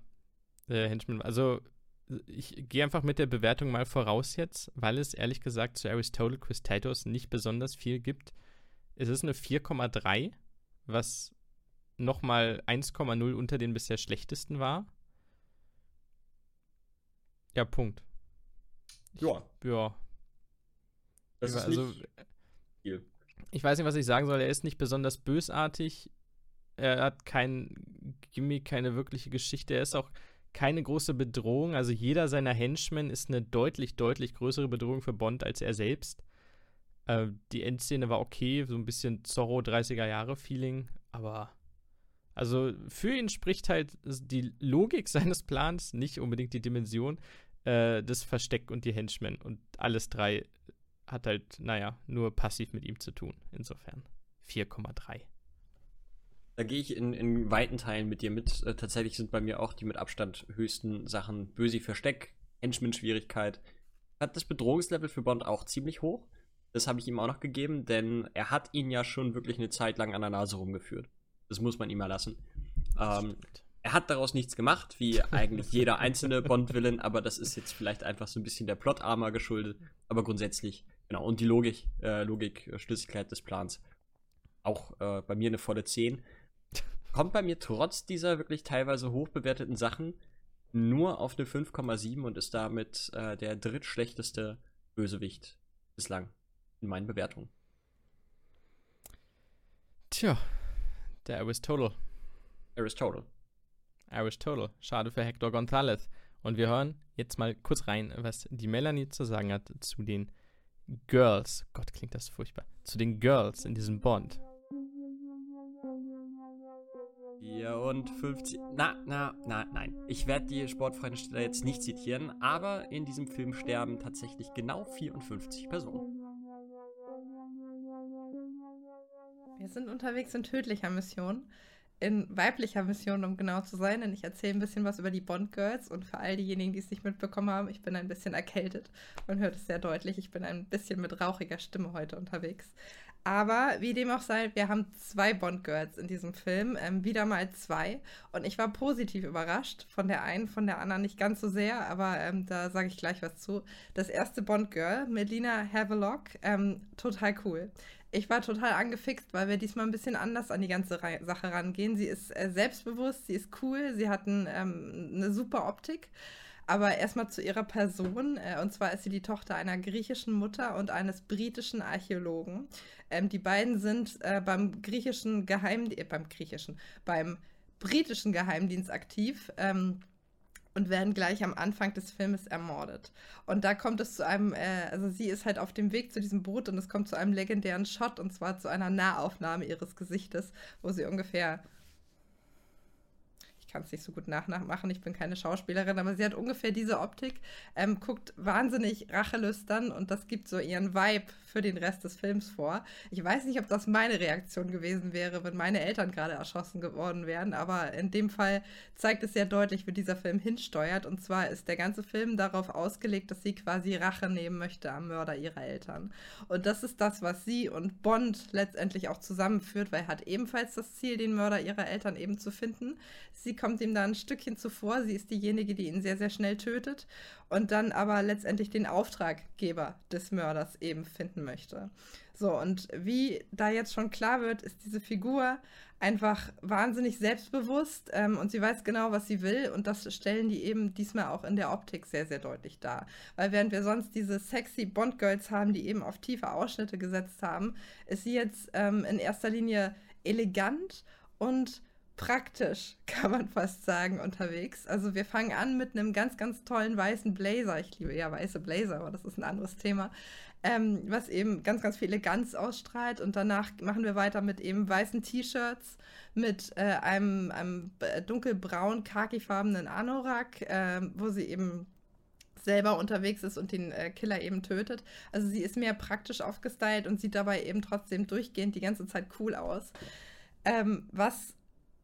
Äh, Henchman, also ich gehe einfach mit der Bewertung mal voraus jetzt, weil es ehrlich gesagt zu Aristotle Quistatos nicht besonders viel gibt. Es ist eine 4,3, was nochmal 1,0 unter den bisher schlechtesten war. Ja, Punkt. Ja. Ja. Das ist also, viel. Ich weiß nicht, was ich sagen soll. Er ist nicht besonders bösartig. Er hat kein Gimmick, keine wirkliche Geschichte. Er ist auch keine große Bedrohung. Also jeder seiner Henchmen ist eine deutlich, deutlich größere Bedrohung für Bond als er selbst. Äh, die Endszene war okay, so ein bisschen Zorro 30er Jahre Feeling, aber also für ihn spricht halt die Logik seines Plans, nicht unbedingt die Dimension, äh, das Versteck und die Henchmen. Und alles drei hat halt, naja, nur passiv mit ihm zu tun. Insofern 4,3. Da gehe ich in, in weiten Teilen mit dir mit. Äh, tatsächlich sind bei mir auch die mit Abstand höchsten Sachen Bösi Versteck, Henchman-Schwierigkeit. Hat das Bedrohungslevel für Bond auch ziemlich hoch. Das habe ich ihm auch noch gegeben, denn er hat ihn ja schon wirklich eine Zeit lang an der Nase rumgeführt. Das muss man ihm mal lassen. Ähm, er hat daraus nichts gemacht, wie eigentlich jeder einzelne Bond-Villain, aber das ist jetzt vielleicht einfach so ein bisschen der Plot-Armor geschuldet. Aber grundsätzlich, genau, und die Logik, äh, Logik, äh, Schlüssigkeit des Plans. Auch äh, bei mir eine volle 10. Kommt bei mir trotz dieser wirklich teilweise hoch bewerteten Sachen nur auf eine 5,7 und ist damit äh, der drittschlechteste Bösewicht bislang in meinen Bewertungen. Tja, der Aristotle. Aristotle. Aristotle. Schade für Hector Gonzalez. Und wir hören jetzt mal kurz rein, was die Melanie zu sagen hat zu den Girls. Gott, klingt das furchtbar. Zu den Girls in diesem Bond. Ja, und 50. Na, na, na, nein. Ich werde die Sportfreunde jetzt nicht zitieren, aber in diesem Film sterben tatsächlich genau 54 Personen. Wir sind unterwegs in tödlicher Mission. In weiblicher Mission, um genau zu sein, denn ich erzähle ein bisschen was über die Bond Girls und für all diejenigen, die es nicht mitbekommen haben, ich bin ein bisschen erkältet. Man hört es sehr deutlich. Ich bin ein bisschen mit rauchiger Stimme heute unterwegs. Aber wie dem auch sei, wir haben zwei Bond Girls in diesem Film, ähm, wieder mal zwei. Und ich war positiv überrascht. Von der einen, von der anderen nicht ganz so sehr, aber ähm, da sage ich gleich was zu. Das erste Bond Girl, Melina Havelock, ähm, total cool ich war total angefixt, weil wir diesmal ein bisschen anders an die ganze Re Sache rangehen. Sie ist äh, selbstbewusst, sie ist cool, sie hat ein, ähm, eine super Optik. Aber erstmal zu ihrer Person. Äh, und zwar ist sie die Tochter einer griechischen Mutter und eines britischen Archäologen. Ähm, die beiden sind äh, beim griechischen Geheimdienst, äh, beim griechischen, beim britischen Geheimdienst aktiv. Ähm, und werden gleich am Anfang des Filmes ermordet. Und da kommt es zu einem, äh, also sie ist halt auf dem Weg zu diesem Boot und es kommt zu einem legendären Shot und zwar zu einer Nahaufnahme ihres Gesichtes, wo sie ungefähr kann es nicht so gut nachmachen, ich bin keine Schauspielerin, aber sie hat ungefähr diese Optik, ähm, guckt wahnsinnig rachelüstern und das gibt so ihren Vibe für den Rest des Films vor. Ich weiß nicht, ob das meine Reaktion gewesen wäre, wenn meine Eltern gerade erschossen geworden wären, aber in dem Fall zeigt es sehr deutlich, wie dieser Film hinsteuert. Und zwar ist der ganze Film darauf ausgelegt, dass sie quasi Rache nehmen möchte am Mörder ihrer Eltern. Und das ist das, was sie und Bond letztendlich auch zusammenführt, weil er hat ebenfalls das Ziel, den Mörder ihrer Eltern eben zu finden. Sie kommt ihm da ein Stückchen zuvor. Sie ist diejenige, die ihn sehr, sehr schnell tötet und dann aber letztendlich den Auftraggeber des Mörders eben finden möchte. So, und wie da jetzt schon klar wird, ist diese Figur einfach wahnsinnig selbstbewusst ähm, und sie weiß genau, was sie will und das stellen die eben diesmal auch in der Optik sehr, sehr deutlich dar. Weil während wir sonst diese sexy Bond-Girls haben, die eben auf tiefe Ausschnitte gesetzt haben, ist sie jetzt ähm, in erster Linie elegant und praktisch, kann man fast sagen, unterwegs. Also wir fangen an mit einem ganz, ganz tollen weißen Blazer. Ich liebe ja weiße Blazer, aber das ist ein anderes Thema. Ähm, was eben ganz, ganz viel Eleganz ausstrahlt. Und danach machen wir weiter mit eben weißen T-Shirts, mit äh, einem, einem dunkelbraun, khakifarbenen Anorak, äh, wo sie eben selber unterwegs ist und den äh, Killer eben tötet. Also sie ist mehr praktisch aufgestylt und sieht dabei eben trotzdem durchgehend die ganze Zeit cool aus. Ähm, was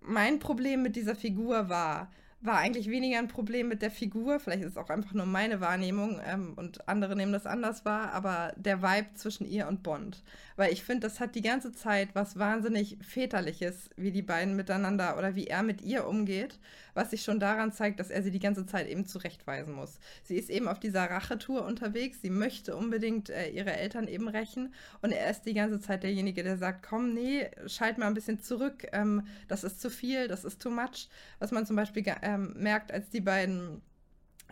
mein Problem mit dieser Figur war, war eigentlich weniger ein Problem mit der Figur, vielleicht ist es auch einfach nur meine Wahrnehmung ähm, und andere nehmen das anders wahr, aber der Vibe zwischen ihr und Bond. Weil ich finde, das hat die ganze Zeit was wahnsinnig Väterliches, wie die beiden miteinander oder wie er mit ihr umgeht, was sich schon daran zeigt, dass er sie die ganze Zeit eben zurechtweisen muss. Sie ist eben auf dieser Rachetour unterwegs, sie möchte unbedingt äh, ihre Eltern eben rächen. Und er ist die ganze Zeit derjenige, der sagt, komm, nee, schalt mal ein bisschen zurück, ähm, das ist zu viel, das ist too much. Was man zum Beispiel ähm, merkt, als die beiden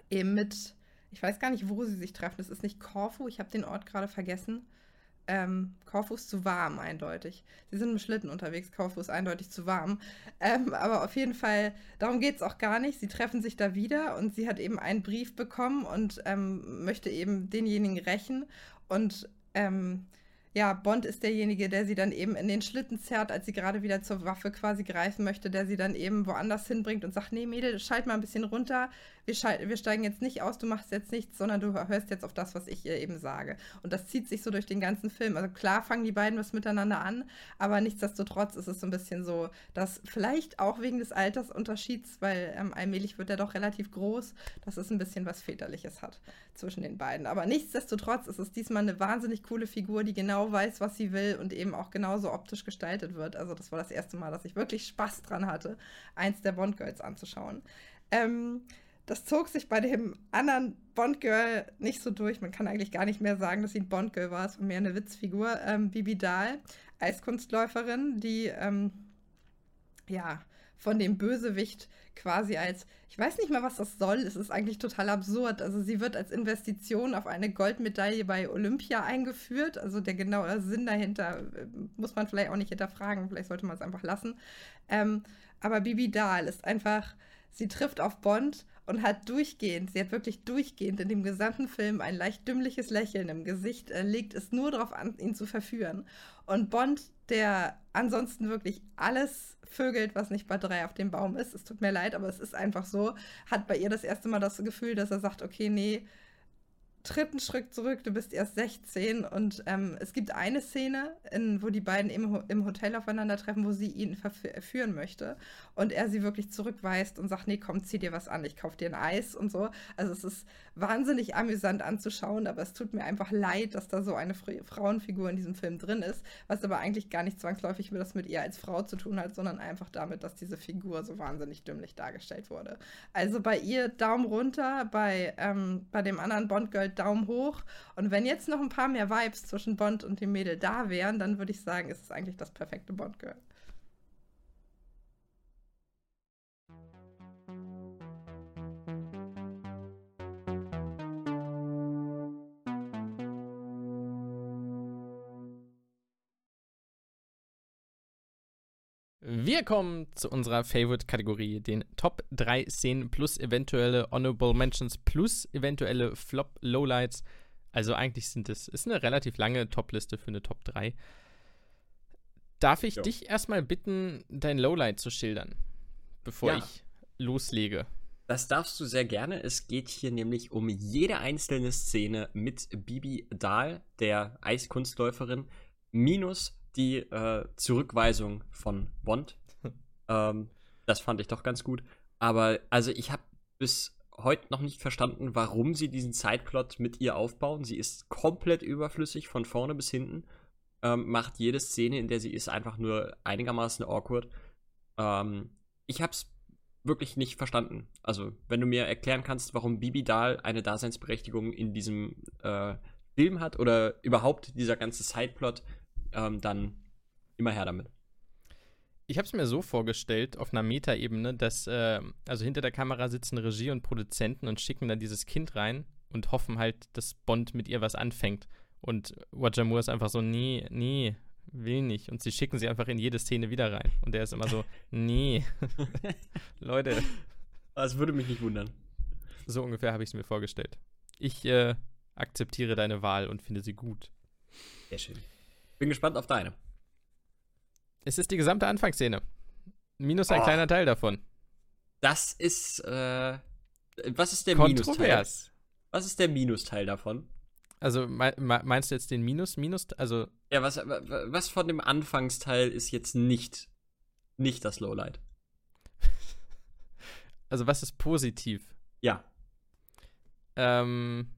eben mit, ich weiß gar nicht, wo sie sich treffen, das ist nicht Korfu, ich habe den Ort gerade vergessen ähm, Korfu ist zu warm, eindeutig. Sie sind im Schlitten unterwegs, Korfu ist eindeutig zu warm. Ähm, aber auf jeden Fall, darum geht es auch gar nicht. Sie treffen sich da wieder und sie hat eben einen Brief bekommen und ähm, möchte eben denjenigen rächen. Und ähm, ja, Bond ist derjenige, der sie dann eben in den Schlitten zerrt, als sie gerade wieder zur Waffe quasi greifen möchte, der sie dann eben woanders hinbringt und sagt, nee, Mädel, schalt mal ein bisschen runter, wir, wir steigen jetzt nicht aus, du machst jetzt nichts, sondern du hörst jetzt auf das, was ich ihr eben sage. Und das zieht sich so durch den ganzen Film. Also klar fangen die beiden was miteinander an, aber nichtsdestotrotz ist es so ein bisschen so, dass vielleicht auch wegen des Altersunterschieds, weil ähm, allmählich wird er doch relativ groß, dass es ein bisschen was Väterliches hat zwischen den beiden. Aber nichtsdestotrotz ist es diesmal eine wahnsinnig coole Figur, die genau weiß, was sie will und eben auch genauso optisch gestaltet wird. Also das war das erste Mal, dass ich wirklich Spaß dran hatte, eins der Bond-Girls anzuschauen. Ähm, das zog sich bei dem anderen Bond-Girl nicht so durch. Man kann eigentlich gar nicht mehr sagen, dass sie ein Bond-Girl war. Es war mehr eine Witzfigur. Ähm, Bibi Dahl, Eiskunstläuferin, die ähm, ja von dem Bösewicht quasi als, ich weiß nicht mal, was das soll, es ist eigentlich total absurd. Also sie wird als Investition auf eine Goldmedaille bei Olympia eingeführt. Also der genaue Sinn dahinter äh, muss man vielleicht auch nicht hinterfragen, vielleicht sollte man es einfach lassen. Ähm, aber Bibi Dahl ist einfach, sie trifft auf Bond und hat durchgehend, sie hat wirklich durchgehend in dem gesamten Film ein leicht dümmliches Lächeln im Gesicht, äh, legt es nur darauf an, ihn zu verführen. Und Bond, der ansonsten wirklich alles vögelt, was nicht bei drei auf dem Baum ist, es tut mir leid, aber es ist einfach so, hat bei ihr das erste Mal das Gefühl, dass er sagt, okay, nee, tritt einen Schritt zurück, du bist erst 16 und ähm, es gibt eine Szene, in, wo die beiden im, im Hotel aufeinandertreffen, wo sie ihn verführen möchte und er sie wirklich zurückweist und sagt, nee, komm, zieh dir was an, ich kauf dir ein Eis und so. Also es ist wahnsinnig amüsant anzuschauen, aber es tut mir einfach leid, dass da so eine Frauenfigur in diesem Film drin ist, was aber eigentlich gar nicht zwangsläufig das mit ihr als Frau zu tun hat, sondern einfach damit, dass diese Figur so wahnsinnig dümmlich dargestellt wurde. Also bei ihr Daumen runter, bei, ähm, bei dem anderen Bond-Girl Daumen hoch und wenn jetzt noch ein paar mehr Vibes zwischen Bond und dem Mädel da wären, dann würde ich sagen, ist es eigentlich das perfekte Bond-Girl. Wir kommen zu unserer Favorite-Kategorie, den Top 3 Szenen plus eventuelle Honorable Mentions plus eventuelle Flop-Lowlights. Also eigentlich sind es ist eine relativ lange Top-Liste für eine Top 3. Darf ich jo. dich erstmal bitten, dein Lowlight zu schildern, bevor ja. ich loslege? Das darfst du sehr gerne. Es geht hier nämlich um jede einzelne Szene mit Bibi Dahl, der Eiskunstläuferin, minus die äh, Zurückweisung von Bond. Ähm, das fand ich doch ganz gut. Aber also ich habe bis heute noch nicht verstanden, warum sie diesen Zeitplot mit ihr aufbauen. Sie ist komplett überflüssig von vorne bis hinten. Ähm, macht jede Szene, in der sie ist, einfach nur einigermaßen awkward. Ähm, ich habe es wirklich nicht verstanden. Also, wenn du mir erklären kannst, warum Bibi Dahl eine Daseinsberechtigung in diesem äh, Film hat oder überhaupt dieser ganze Sideplot, ähm, dann immer her damit. Ich habe es mir so vorgestellt, auf einer Metaebene, dass, äh, also hinter der Kamera sitzen Regie und Produzenten und schicken dann dieses Kind rein und hoffen halt, dass Bond mit ihr was anfängt. Und Roger Moore ist einfach so, nee, nee, will nicht. Und sie schicken sie einfach in jede Szene wieder rein. Und er ist immer so, nee. Leute. Das würde mich nicht wundern. So ungefähr habe ich es mir vorgestellt. Ich äh, akzeptiere deine Wahl und finde sie gut. Sehr schön. Bin gespannt auf deine. Es ist die gesamte Anfangsszene. Minus ein Oh. kleiner Teil davon. Das ist, äh, was ist der Minusteil? Kontrovers. Was ist der Minusteil davon? Also mei- mei- meinst du jetzt den Minus, Minus, also Ja, was, was von dem Anfangsteil ist jetzt nicht, nicht das Lowlight? also was ist positiv? Ja, Ähm,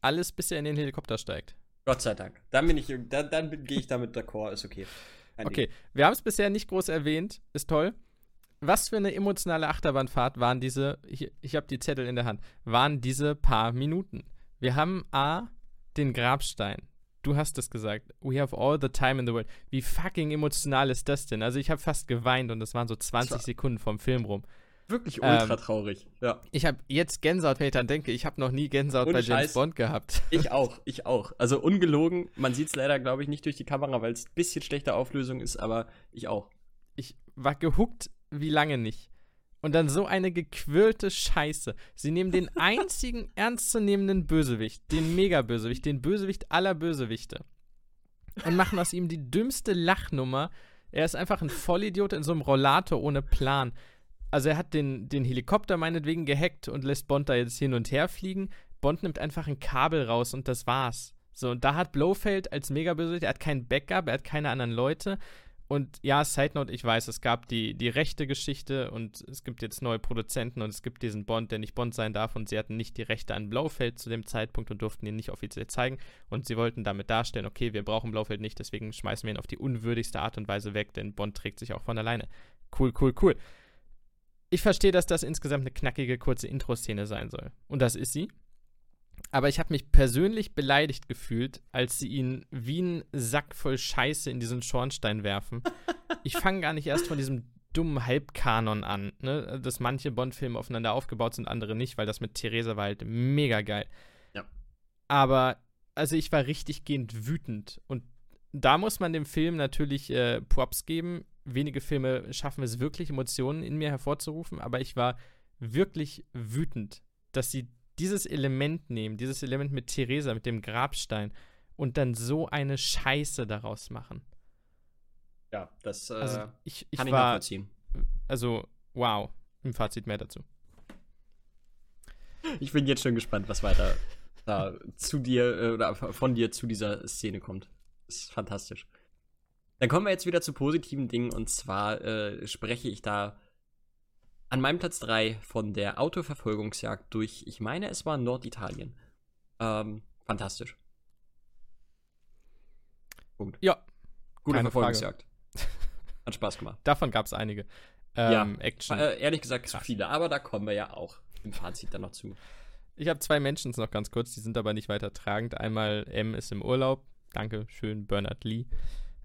alles, bis er in den Helikopter steigt. Gott sei Dank. Dann bin ich, dann, dann gehe ich damit d'accord, ist okay. Kein Okay, wir haben es bisher nicht groß erwähnt, ist toll. Was für eine emotionale Achterbahnfahrt waren diese, ich, ich habe die Zettel in der Hand, waren diese paar Minuten. Wir haben A, den Grabstein. Du hast es gesagt. We have all the time in the world. Wie fucking emotional ist das denn? Also ich habe fast geweint und das waren so 20 war- Sekunden vom Film rum. Wirklich Ähm, ultra traurig. Ja. Ich habe jetzt Gänsehaut, wenn ich dran denke. Ich habe noch nie Gänsehaut Ohne bei James Scheiß. Bond gehabt. Ich auch, ich auch. Also ungelogen, man sieht es leider, glaube ich, nicht durch die Kamera, weil es ein bisschen schlechte Auflösung ist, aber ich auch. Ich war gehuckt wie lange nicht. Und dann so eine gequirlte Scheiße. Sie nehmen den einzigen ernstzunehmenden Bösewicht, den Mega-Bösewicht, den Bösewicht aller Bösewichte. Und machen aus ihm die dümmste Lachnummer. Er ist einfach ein Vollidiot in so einem Rollator ohne Plan. Also er hat den, den Helikopter meinetwegen gehackt und lässt Bond da jetzt hin und her fliegen. Bond nimmt einfach ein Kabel raus und das war's. So, und da hat Blofeld als Mega-Bösewicht, er hat kein Backup, er hat keine anderen Leute. Und ja, Side Note, ich weiß, es gab die, die rechte Geschichte und es gibt jetzt neue Produzenten und es gibt diesen Bond, der nicht Bond sein darf und sie hatten nicht die Rechte an Blofeld zu dem Zeitpunkt und durften ihn nicht offiziell zeigen und sie wollten damit darstellen, okay, wir brauchen Blofeld nicht, deswegen schmeißen wir ihn auf die unwürdigste Art und Weise weg, denn Bond trägt sich auch von alleine. Cool, cool, cool. Ich verstehe, dass das insgesamt eine knackige, kurze Intro-Szene sein soll. Und das ist sie. Aber ich habe mich persönlich beleidigt gefühlt, als sie ihn wie einen Sack voll Scheiße in diesen Schornstein werfen. Ich fange gar nicht erst von diesem dummen Halbkanon an, ne? dass manche Bond-Filme aufeinander aufgebaut sind, andere nicht, weil das mit Theresa war halt mega geil. Ja. Aber, also ich war richtig gehend wütend. Und da muss man dem Film natürlich äh, Props geben. Wenige Filme schaffen es wirklich, Emotionen in mir hervorzurufen, aber ich war wirklich wütend, dass sie dieses Element nehmen, dieses Element mit Theresa, mit dem Grabstein und dann so eine Scheiße daraus machen. Ja, das äh, Also ich, ich kann ich war, nachvollziehen. also wow, im Fazit mehr dazu. Ich bin jetzt schon gespannt, was weiter da zu dir äh, oder von dir zu dieser Szene kommt. Das ist fantastisch. Dann kommen wir jetzt wieder zu positiven Dingen und zwar äh, spreche ich da an meinem Platz 3 von der Autoverfolgungsjagd durch, ich meine, es war Norditalien. Ähm, fantastisch. Punkt. Ja, Gute Verfolgungsjagd. Hat Spaß gemacht. davon gab es einige. Ja. Ähm, Action. Äh, ehrlich gesagt zu Krass. viele, aber da kommen wir ja auch im Fazit dann noch zu. Ich habe zwei Mentions noch ganz kurz, die sind aber nicht weiter tragend. Einmal M ist im Urlaub. Danke schön, Bernard Lee.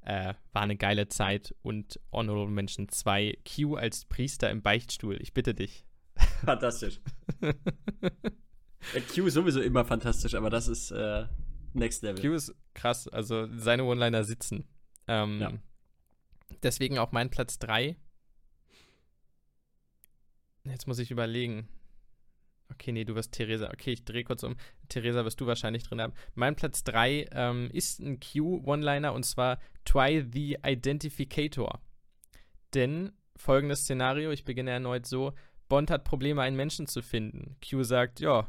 Äh, war eine geile Zeit. Und Honorable Mention 2, Q als Priester im Beichtstuhl. Ich bitte dich. Fantastisch. Der Q ist sowieso immer fantastisch, aber das ist äh, Next Level. Q ist krass, also seine One-Liner sitzen. Ähm, Ja. Deswegen auch mein Platz 3. Jetzt muss ich überlegen. Okay, nee, du wirst Theresa. Okay, ich drehe kurz um. Theresa wirst du wahrscheinlich drin haben. Mein Platz 3 ähm, ist ein Q-One-Liner und zwar Try the Identificator. Denn folgendes Szenario, ich beginne erneut so: Bond hat Probleme, einen Menschen zu finden. Q sagt, ja,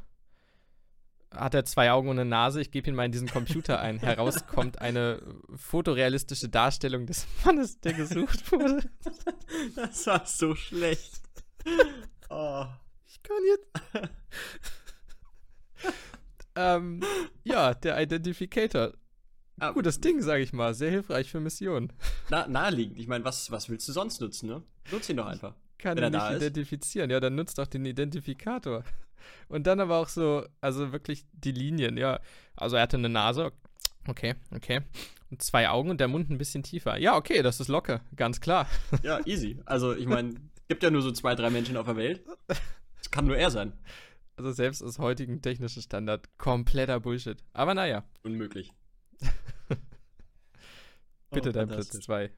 hat er zwei Augen und eine Nase, ich gebe ihn mal in diesen Computer ein. Heraus kommt eine fotorealistische Darstellung des Mannes, der gesucht wurde. Das war so schlecht. Oh. Ich kann jetzt. ähm, ja, der Identificator. Ah, Gutes Ding, sage ich mal. Sehr hilfreich für Missionen. Na, naheliegend. Ich meine, was, was willst du sonst nutzen, ne? Nutz ihn doch einfach. Kann Wenn ihn er nicht ist. identifizieren. Ja, dann nutzt doch den Identifikator. Und dann aber auch so, also wirklich die Linien, ja. Also er hatte eine Nase. Okay, okay. Und zwei Augen und der Mund ein bisschen tiefer. Ja, okay, das ist locker. Ganz klar. Ja, easy. Also, ich meine, gibt ja nur so zwei, drei Menschen auf der Welt. Das kann nur er sein. Also selbst aus heutigen technischen Standard kompletter Bullshit. Aber naja. Unmöglich. Bitte oh, dein Platz 2.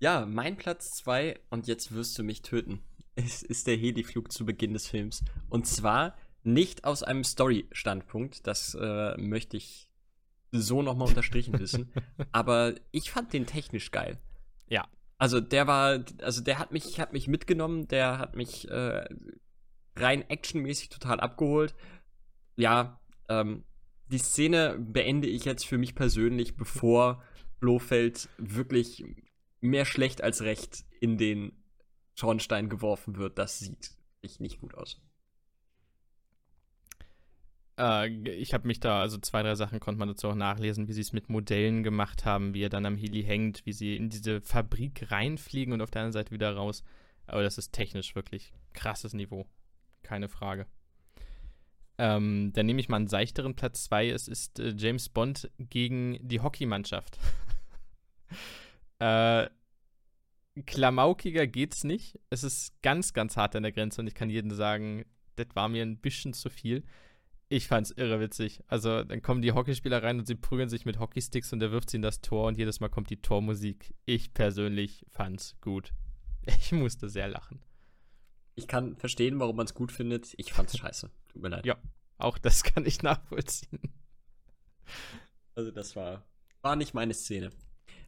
Ja, mein Platz 2, und jetzt wirst du mich töten, ist, ist der Heliflug zu Beginn des Films. Und zwar nicht aus einem Story-Standpunkt, das äh, möchte ich so nochmal unterstrichen wissen, aber ich fand den technisch geil. Ja. Also der war, also der hat mich, hat mich mitgenommen, der hat mich äh, rein actionmäßig total abgeholt. Ja, ähm, die Szene beende ich jetzt für mich persönlich, bevor Blofeld wirklich mehr schlecht als recht in den Schornstein geworfen wird. Das sieht nicht gut aus. Äh, ich habe mich da, also zwei, drei Sachen konnte man dazu auch nachlesen, wie sie es mit Modellen gemacht haben, wie er dann am Heli hängt, wie sie in diese Fabrik reinfliegen und auf der anderen Seite wieder raus. Aber das ist technisch wirklich krasses Niveau. Keine Frage. Ähm, dann nehme ich mal einen seichteren Platz 2. Es ist äh, James Bond gegen die Hockeymannschaft. äh, klamaukiger geht's nicht. Es ist ganz, ganz hart an der Grenze und ich kann jedem sagen, das war mir ein bisschen zu viel. Ich fand's irre witzig. Also, dann kommen die Hockeyspieler rein und sie prügeln sich mit Hockeysticks und er wirft sie in das Tor und jedes Mal kommt die Tormusik. Ich persönlich fand's gut. Ich musste sehr lachen. Ich kann verstehen, warum man es gut findet. Ich fand's scheiße. Tut mir leid. Ja, auch das kann ich nachvollziehen. Also, das war, war nicht meine Szene.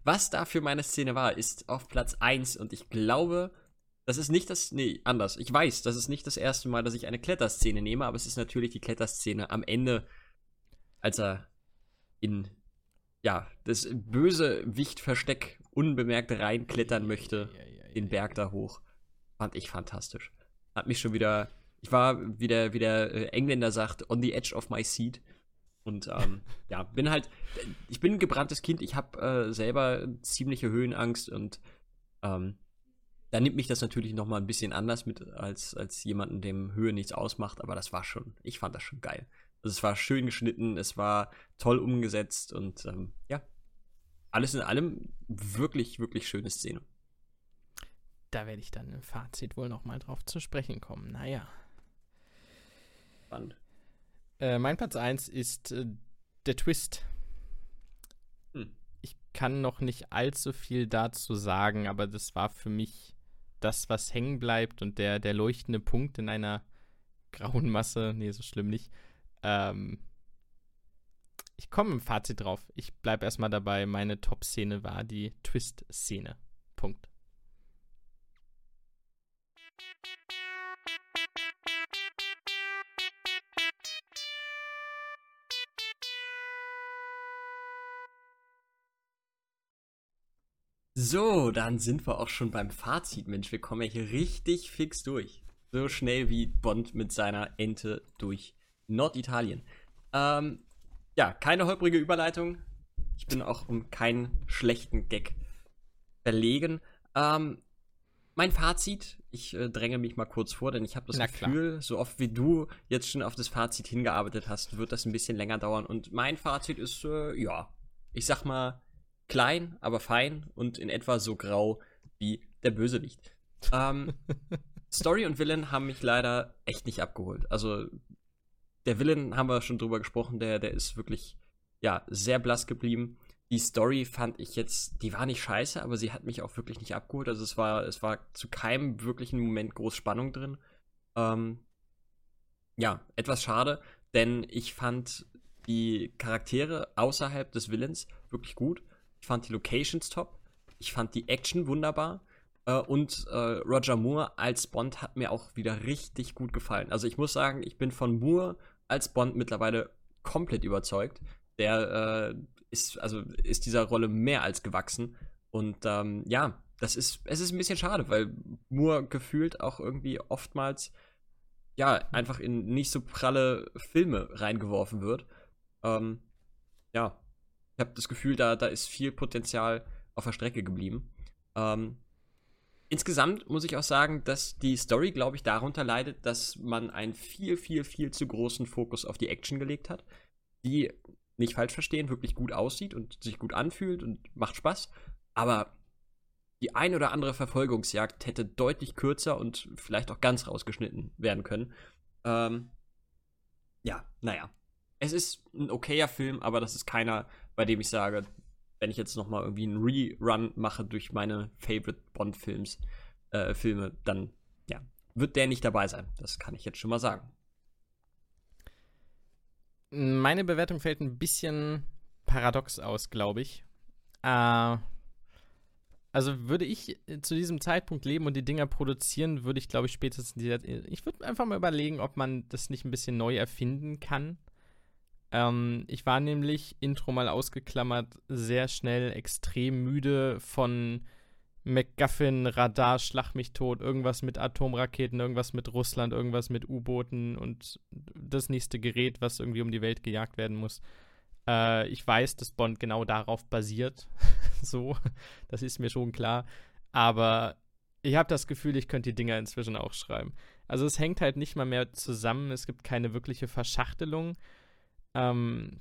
Was dafür meine Szene war, ist auf Platz 1 und ich glaube, das ist nicht das, nee, anders. Ich weiß, das ist nicht das erste Mal, dass ich eine Kletterszene nehme, aber es ist natürlich die Kletterszene am Ende, als er in, ja, das böse Wichtversteck unbemerkt reinklettern möchte, den Berg da hoch. Fand ich fantastisch. Hat mich schon wieder, ich war, wie der, wie der äh, Engländer sagt, on the edge of my seat. Und ähm, ja, bin halt, ich bin ein gebranntes Kind, ich habe äh, selber ziemliche Höhenangst und ähm, da nimmt mich das natürlich noch mal ein bisschen anders mit als, als jemanden, dem Höhe nichts ausmacht, aber das war schon, ich fand das schon geil. Also es war schön geschnitten, es war toll umgesetzt und ähm, ja, alles in allem wirklich, wirklich schöne Szene. Da werde ich dann im Fazit wohl noch mal drauf zu sprechen kommen. Naja. Spannend. Äh, mein Platz 1 ist äh, der Twist. Hm. Ich kann noch nicht allzu viel dazu sagen, aber das war für mich das, was hängen bleibt und der, der leuchtende Punkt in einer grauen Masse. Nee, so schlimm nicht. Ähm, ich komme im Fazit drauf. Ich bleibe erstmal dabei. Meine Top-Szene war die Twist-Szene. Punkt. So, dann sind wir auch schon beim Fazit, Mensch. Wir kommen ja hier richtig fix durch. So schnell wie Bond mit seiner Ente durch Norditalien. Ähm, ja, keine holprige Überleitung. Ich bin auch um keinen schlechten Gag verlegen. Ähm, mein Fazit, ich äh, dränge mich mal kurz vor, denn ich habe das Na Gefühl, klar. so oft wie du jetzt schon auf das Fazit hingearbeitet hast, wird das ein bisschen länger dauern. Und mein Fazit ist, äh, ja, ich sag mal, klein, aber fein und in etwa so grau wie der Bösewicht. Ähm, Story und Villain haben mich leider echt nicht abgeholt. Also der Villain haben wir schon drüber gesprochen, der, der ist wirklich ja sehr blass geblieben. Die Story fand ich jetzt, die war nicht scheiße, aber sie hat mich auch wirklich nicht abgeholt. Also es war, es war zu keinem wirklichen Moment groß Spannung drin. Ähm, ja, etwas schade, denn ich fand die Charaktere außerhalb des Villains wirklich gut. Ich fand die Locations top. Ich fand die Action wunderbar. Äh, und äh, Roger Moore als Bond hat mir auch wieder richtig gut gefallen. Also ich muss sagen, ich bin von Moore als Bond mittlerweile komplett überzeugt. Der äh, ist, also ist dieser Rolle mehr als gewachsen. Und ähm, ja, das ist, es ist ein bisschen schade, weil Moore gefühlt auch irgendwie oftmals ja, einfach in nicht so pralle Filme reingeworfen wird. Ähm, ja, ich habe das Gefühl, da, da ist viel Potenzial auf der Strecke geblieben. Ähm, insgesamt muss ich auch sagen, dass die Story, glaube ich, darunter leidet, dass man einen viel, viel, viel zu großen Fokus auf die Action gelegt hat, die, nicht falsch verstehen, wirklich gut aussieht und sich gut anfühlt und macht Spaß. Aber die ein oder andere Verfolgungsjagd hätte deutlich kürzer und vielleicht auch ganz rausgeschnitten werden können. Ähm, ja, naja. Es ist ein okayer Film, aber das ist keiner, bei dem ich sage, wenn ich jetzt noch mal irgendwie einen Rerun mache durch meine Favorite Bond-Films, äh, Filme, dann ja, wird der nicht dabei sein. Das kann ich jetzt schon mal sagen. Meine Bewertung fällt ein bisschen paradox aus, glaube ich. Äh, also würde ich zu diesem Zeitpunkt leben und die Dinger produzieren, würde ich, glaube ich, spätestens. Ich würde einfach mal überlegen, ob man das nicht ein bisschen neu erfinden kann. Ähm, ich war nämlich, Intro mal ausgeklammert, sehr schnell extrem müde von MacGuffin, Radar, Schlag mich tot, irgendwas mit Atomraketen, irgendwas mit Russland, irgendwas mit U-Booten und das nächste Gerät, was irgendwie um die Welt gejagt werden muss. Äh, ich weiß, dass Bond genau darauf basiert. so, das ist mir schon klar. Aber ich habe das Gefühl, ich könnte die Dinger inzwischen auch schreiben. Also es hängt halt nicht mal mehr zusammen, es gibt keine wirkliche Verschachtelung. Ähm,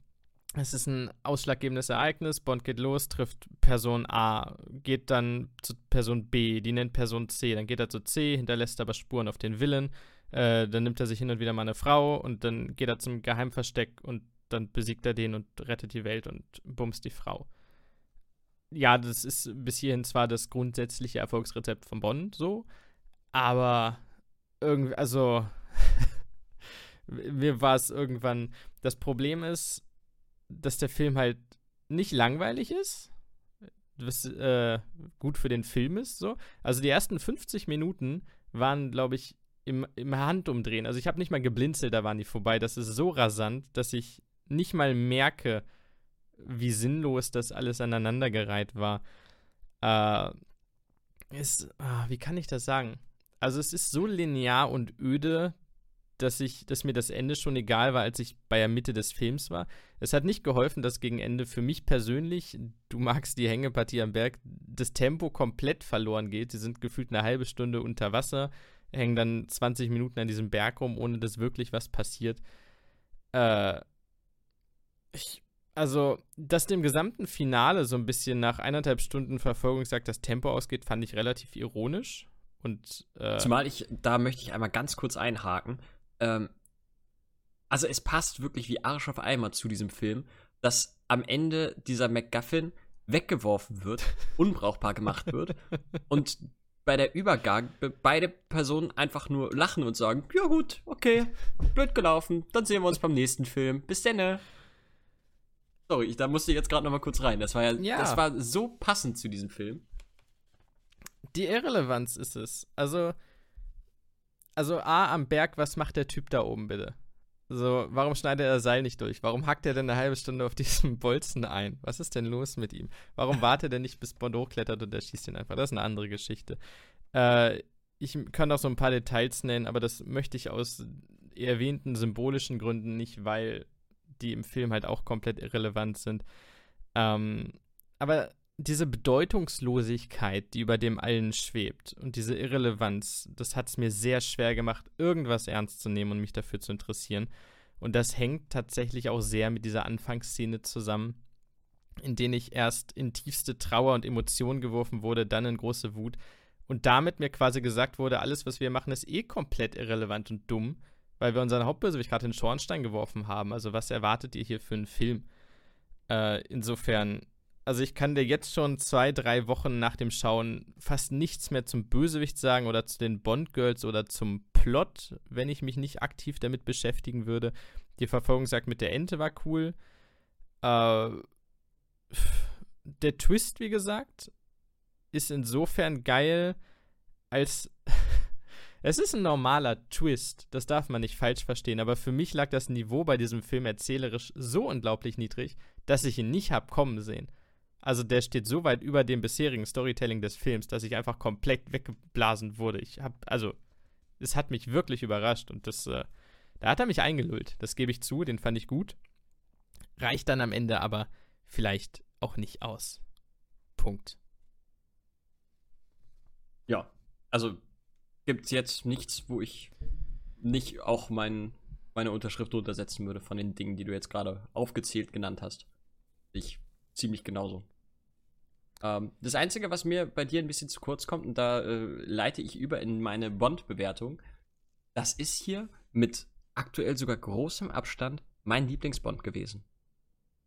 es ist ein ausschlaggebendes Ereignis. Bond geht los, trifft Person A, geht dann zu Person B, die nennt Person C. Dann geht er zu C, hinterlässt aber Spuren auf den Willen. Äh, dann nimmt er sich hin und wieder mal eine Frau und dann geht er zum Geheimversteck und dann besiegt er den und rettet die Welt und bumst die Frau. Ja, das ist bis hierhin zwar das grundsätzliche Erfolgsrezept von Bond so, aber irgendwie, also mir war es irgendwann. Das Problem ist, dass der Film halt nicht langweilig ist, was äh, gut für den Film ist. So. Also die ersten 50 Minuten waren, glaube ich, im, im Handumdrehen. Also ich habe nicht mal geblinzelt, da waren die vorbei. Das ist so rasant, dass ich nicht mal merke, wie sinnlos das alles aneinandergereiht war. Äh, ist, ah, wie kann ich das sagen? Also es ist so linear und öde, dass ich, dass mir das Ende schon egal war, als ich bei der Mitte des Films war. Es hat nicht geholfen, dass gegen Ende für mich persönlich, du magst die Hängepartie am Berg, das Tempo komplett verloren geht. Sie sind gefühlt eine halbe Stunde unter Wasser, hängen dann 20 Minuten an diesem Berg rum, ohne dass wirklich was passiert. Äh, ich, also, dass dem gesamten Finale so ein bisschen nach eineinhalb Stunden Verfolgungsjagd das Tempo ausgeht, fand ich relativ ironisch. Und, äh, Zumal ich, da möchte ich einmal ganz kurz einhaken ähm, also es passt wirklich wie Arsch auf Eimer zu diesem Film, dass am Ende dieser MacGuffin weggeworfen wird, unbrauchbar gemacht wird und bei der Übergang beide Personen einfach nur lachen und sagen, ja gut, okay, blöd gelaufen, dann sehen wir uns beim nächsten Film. Bis denn. Sorry, ich, da musste ich jetzt gerade noch mal kurz rein. Das war ja, ja, das war so passend zu diesem Film. Die Irrelevanz ist es. Also also A, am Berg, was macht der Typ da oben bitte? So, warum schneidet er das Seil nicht durch? Warum hackt er denn eine halbe Stunde auf diesem Bolzen ein? Was ist denn los mit ihm? Warum wartet er nicht, bis Bond hochklettert und er schießt ihn einfach? Das ist eine andere Geschichte. Äh, ich kann auch so ein paar Details nennen, aber das möchte ich aus erwähnten symbolischen Gründen nicht, weil die im Film halt auch komplett irrelevant sind. Ähm, aber diese Bedeutungslosigkeit, die über dem allen schwebt und diese Irrelevanz, das hat es mir sehr schwer gemacht, irgendwas ernst zu nehmen und mich dafür zu interessieren. Und das hängt tatsächlich auch sehr mit dieser Anfangsszene zusammen, in denen ich erst in tiefste Trauer und Emotion geworfen wurde, dann in große Wut und damit mir quasi gesagt wurde, alles, was wir machen, ist eh komplett irrelevant und dumm, weil wir unseren Hauptbösewicht gerade in den Schornstein geworfen haben. Also was erwartet ihr hier für einen Film? Äh, insofern also ich kann dir jetzt schon zwei, drei Wochen nach dem Schauen fast nichts mehr zum Bösewicht sagen oder zu den Bond-Girls oder zum Plot, wenn ich mich nicht aktiv damit beschäftigen würde. Die Verfolgung sagt mit der Ente war cool. Äh, der Twist, wie gesagt, ist insofern geil, als es ist ein normaler Twist, das darf man nicht falsch verstehen, aber für mich lag das Niveau bei diesem Film erzählerisch so unglaublich niedrig, dass ich ihn nicht hab kommen sehen. Also der steht so weit über dem bisherigen Storytelling des Films, dass ich einfach komplett weggeblasen wurde. Ich habe, also, es hat mich wirklich überrascht und das, äh, da hat er mich eingelullt. Das gebe ich zu, den fand ich gut. Reicht dann am Ende aber vielleicht auch nicht aus. Punkt. Ja, also gibt es jetzt nichts, wo ich nicht auch mein, meine Unterschrift untersetzen würde von den Dingen, die du jetzt gerade aufgezählt genannt hast. Ich ziemlich genauso. Ähm, das Einzige, was mir bei dir ein bisschen zu kurz kommt, und da äh, leite ich über in meine Bond-Bewertung, das ist hier mit aktuell sogar großem Abstand mein Lieblingsbond gewesen.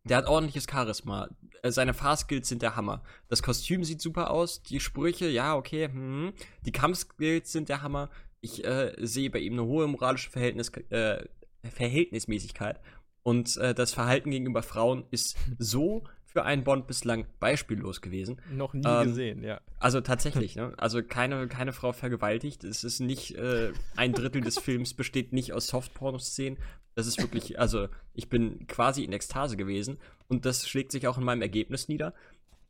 Der hat ordentliches Charisma. Äh, seine Fahrskills sind der Hammer. Das Kostüm sieht super aus. Die Sprüche, ja, okay. Hm. Die Kampfskills sind der Hammer. Ich äh, sehe bei ihm eine hohe moralische Verhältnis, äh, Verhältnismäßigkeit. Und äh, das Verhalten gegenüber Frauen ist so für einen Bond bislang beispiellos gewesen. Noch nie ähm, gesehen, ja. Also tatsächlich, ne? Also keine, keine Frau vergewaltigt. Es ist nicht, äh, ein Drittel des Films besteht nicht aus Softporno-Szenen. Das ist wirklich, also ich bin quasi in Ekstase gewesen und das schlägt sich auch in meinem Ergebnis nieder.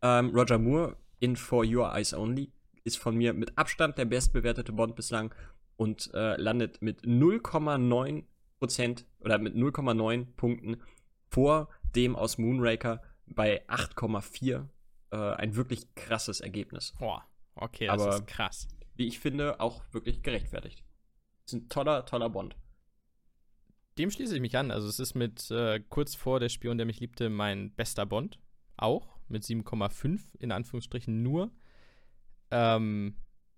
Ähm, Roger Moore in For Your Eyes Only ist von mir mit Abstand der bestbewertete Bond bislang und äh, landet mit 0,9 Prozent oder mit 0,9 Punkten vor dem aus Moonraker bei 8,4. Äh, ein wirklich krasses Ergebnis. Boah, okay, das Aber, ist krass. Wie ich finde, auch wirklich gerechtfertigt. Ist ein toller, toller Bond. Dem schließe ich mich an. Also es ist mit äh, kurz vor der Spion, der mich liebte, mein bester Bond. Auch mit 7,5 in Anführungsstrichen nur. Ähm,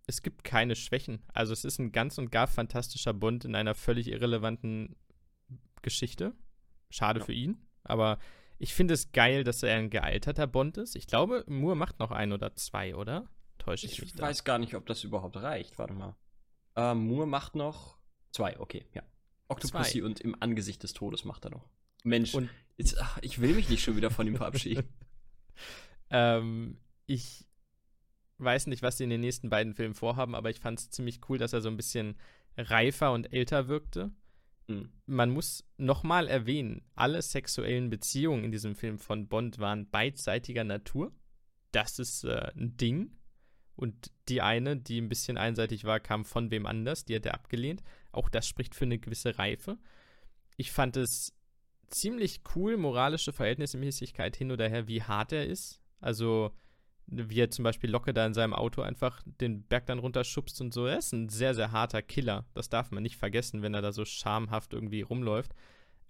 es gibt keine Schwächen. Also es ist ein ganz und gar fantastischer Bond in einer völlig irrelevanten Geschichte. Schade ja. für ihn. Aber ich finde es geil, dass er ein gealterter Bond ist. Ich glaube, Moore macht noch ein oder zwei, oder? Täusche ich, ich mich Ich weiß gar nicht, ob das überhaupt reicht. Warte mal. Ähm, Moore macht noch zwei, okay, ja. Octopussy zwei. und im Angesicht des Todes macht er noch. Mensch, und jetzt, ach, ich will mich nicht schon wieder von ihm verabschieden. ähm, ich weiß nicht, was sie in den nächsten beiden Filmen vorhaben, aber ich fand es ziemlich cool, dass er so ein bisschen reifer und älter wirkte. Mhm. Man muss nochmal erwähnen, alle sexuellen Beziehungen in diesem Film von Bond waren beidseitiger Natur. Das ist äh, ein Ding. Und die eine, die ein bisschen einseitig war, kam von wem anders, die hat er abgelehnt. Auch das spricht für eine gewisse Reife. Ich fand es ziemlich cool, moralische Verhältnismäßigkeit hin oder her, wie hart er ist. Also, wie er zum Beispiel Locke da in seinem Auto einfach den Berg dann runterschubst und so. Er ist ein sehr, sehr harter Killer. Das darf man nicht vergessen, wenn er da so schamhaft irgendwie rumläuft.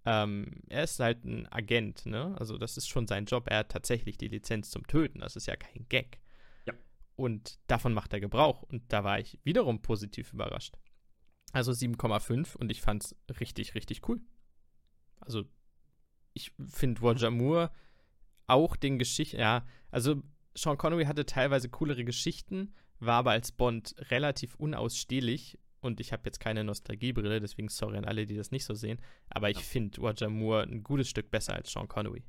Ähm, er ist halt ein Agent, ne? Also das ist schon sein Job. Er hat tatsächlich die Lizenz zum Töten. Das ist ja kein Gag. Ja. Und davon macht er Gebrauch. Und da war ich wiederum positiv überrascht. Also 7,5 und ich fand's richtig, richtig cool. Also ich finde Roger Moore auch den Geschichten, ja, also Sean Connery hatte teilweise coolere Geschichten, war aber als Bond relativ unausstehlich. Und ich habe jetzt keine Nostalgiebrille, deswegen sorry an alle, die das nicht so sehen. Aber ich ja. finde Roger Moore ein gutes Stück besser als Sean Connery.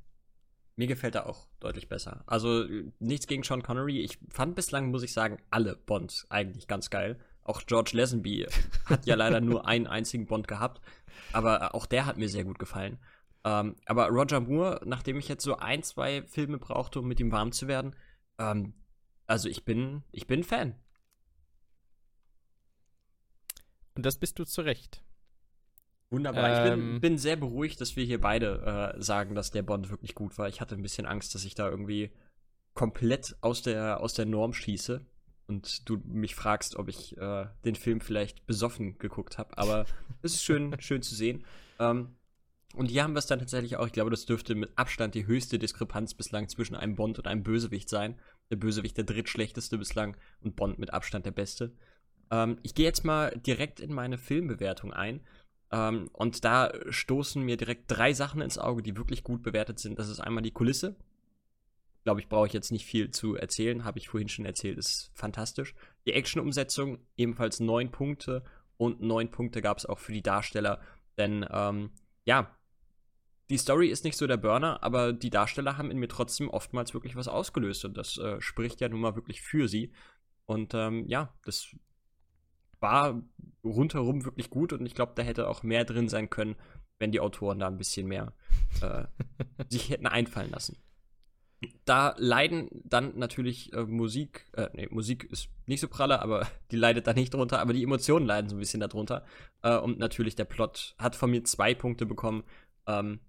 Mir gefällt er auch deutlich besser. Also nichts gegen Sean Connery. Ich fand bislang, muss ich sagen, alle Bonds eigentlich ganz geil. Auch George Lazenby hat ja leider nur einen einzigen Bond gehabt. Aber auch der hat mir sehr gut gefallen. Ähm, aber Roger Moore, nachdem ich jetzt so ein, zwei Filme brauchte, um mit ihm warm zu werden, ähm, also ich bin, ich bin Fan. Und das bist du zu Recht. Wunderbar. Ähm, ich bin, ähm. bin, sehr beruhigt, dass wir hier beide äh, sagen, dass der Bond wirklich gut war. Ich hatte ein bisschen Angst, dass ich da irgendwie komplett aus der, aus der Norm schieße und du mich fragst, ob ich äh, den Film vielleicht besoffen geguckt habe. Aber es ist schön, schön zu sehen. Ähm, und hier haben wir es dann tatsächlich auch. Ich glaube, das dürfte mit Abstand die höchste Diskrepanz bislang zwischen einem Bond und einem Bösewicht sein. Der Bösewicht der drittschlechteste bislang und Bond mit Abstand der beste. Ähm, ich gehe jetzt mal direkt in meine Filmbewertung ein. Ähm, und da stoßen mir direkt drei Sachen ins Auge, die wirklich gut bewertet sind. Das ist einmal die Kulisse. Glaube ich, brauche ich jetzt nicht viel zu erzählen. Habe ich vorhin schon erzählt, ist fantastisch. Die Action-Umsetzung ebenfalls neun Punkte. Und neun Punkte gab es auch für die Darsteller. Denn, ähm, ja, die Story ist nicht so der Burner, aber die Darsteller haben in mir trotzdem oftmals wirklich was ausgelöst und das äh, spricht ja nun mal wirklich für sie. Und ähm, ja, das war rundherum wirklich gut und ich glaube, da hätte auch mehr drin sein können, wenn die Autoren da ein bisschen mehr äh, sich hätten einfallen lassen. Da leiden dann natürlich äh, Musik, äh, nee, Musik ist nicht so pralle, aber die leidet da nicht drunter, aber die Emotionen leiden so ein bisschen darunter. Äh, und natürlich der Plot hat von mir zwei Punkte bekommen. Ähm,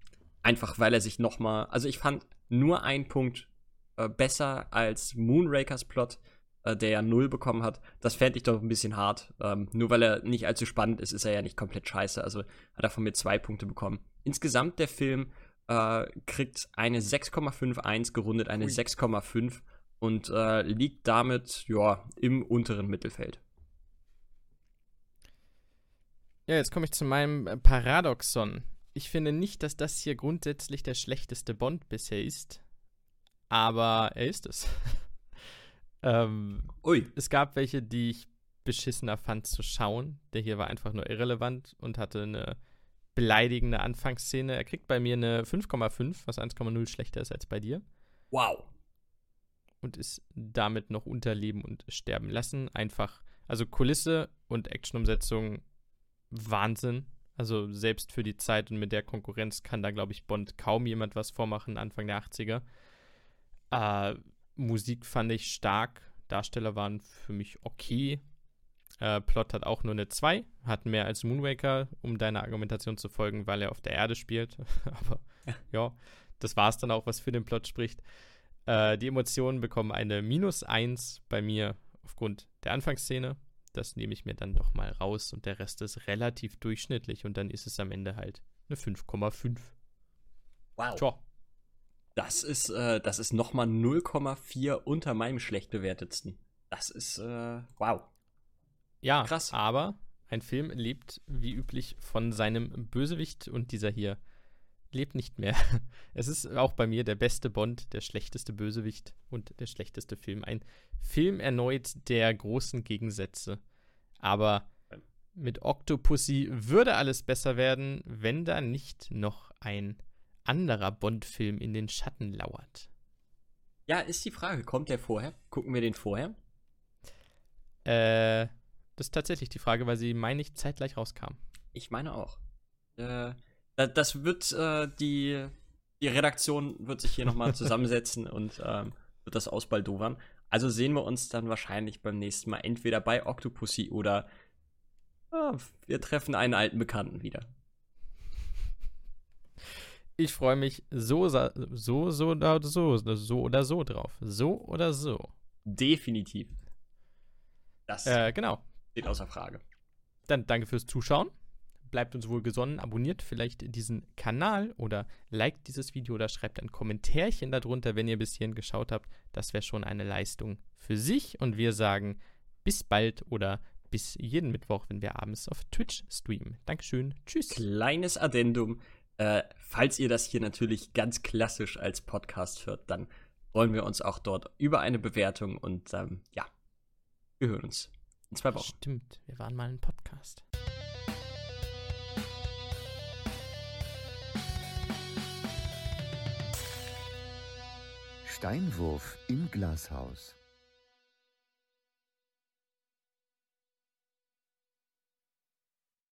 Einfach weil er sich nochmal. Also ich fand nur einen Punkt äh, besser als Moonrakers Plot, äh, der ja null bekommen hat. Das fände ich doch ein bisschen hart. Ähm, nur weil er nicht allzu spannend ist, ist er ja nicht komplett scheiße. Also hat er von mir zwei Punkte bekommen. Insgesamt der Film äh, kriegt eine 6,51 gerundet, eine 6,5 und äh, liegt damit ja im unteren Mittelfeld. Ja, jetzt komme ich zu meinem Paradoxon ich finde nicht, dass das hier grundsätzlich der schlechteste Bond bisher ist, aber er ist es. ähm, Ui. Es gab welche, die ich beschissener fand zu schauen. Der hier war einfach nur irrelevant und hatte eine beleidigende Anfangsszene. Er kriegt bei mir eine 5,5, was 1,0 schlechter ist als bei dir. Wow. Und ist damit noch unterleben und sterben lassen. Einfach, also Kulisse und Actionumsetzung, Wahnsinn. Also selbst für die Zeit und mit der Konkurrenz kann da, glaube ich, Bond kaum jemand was vormachen, Anfang der 80er. Äh, Musik fand ich stark. Darsteller waren für mich okay. Äh, Plot hat auch nur eine 2, hat mehr als Moonwaker, um deiner Argumentation zu folgen, weil er auf der Erde spielt. Aber ja. ja, das war es dann auch, was für den Plot spricht. Äh, die Emotionen bekommen eine minus 1 bei mir aufgrund der Anfangsszene das nehme ich mir dann doch mal raus und der Rest ist relativ durchschnittlich und dann ist es am Ende halt eine 5,5. Wow. Tja. Das ist, äh, das ist nochmal 0,4 unter meinem schlecht bewertetsten. Das ist, äh, wow. Ja, krass. Aber ein Film lebt wie üblich von seinem Bösewicht und dieser hier lebt nicht mehr. Es ist auch bei mir der beste Bond, der schlechteste Bösewicht und der schlechteste Film. Ein Film erneut der großen Gegensätze. Aber mit Octopussy würde alles besser werden, wenn da nicht noch ein anderer Bond-Film in den Schatten lauert. Ja, ist die Frage, kommt der vorher? Gucken wir den vorher? Äh, das ist tatsächlich die Frage, weil sie, meine ich, zeitgleich rauskam. Ich meine auch. Äh, das wird äh, die, die Redaktion wird sich hier nochmal zusammensetzen und ähm, wird das ausbaldowern. Also sehen wir uns dann wahrscheinlich beim nächsten Mal entweder bei Octopussy oder oh, wir treffen einen alten Bekannten wieder. Ich freue mich so, so, so, so oder so, so oder so drauf. So oder so. Definitiv. Das äh, genau. steht außer Frage. Dann danke fürs Zuschauen bleibt uns wohl gesonnen, abonniert vielleicht diesen Kanal oder liked dieses Video oder schreibt ein Kommentärchen darunter, wenn ihr bis hierhin geschaut habt. Das wäre schon eine Leistung für sich und wir sagen bis bald oder bis jeden Mittwoch, wenn wir abends auf Twitch streamen. Dankeschön. Tschüss. Kleines Addendum. Äh, falls ihr das hier natürlich ganz klassisch als Podcast hört, dann freuen wir uns auch dort über eine Bewertung und ähm, ja, wir hören uns in zwei Wochen. Stimmt, wir waren mal ein Podcast. Steinwurf im Glashaus.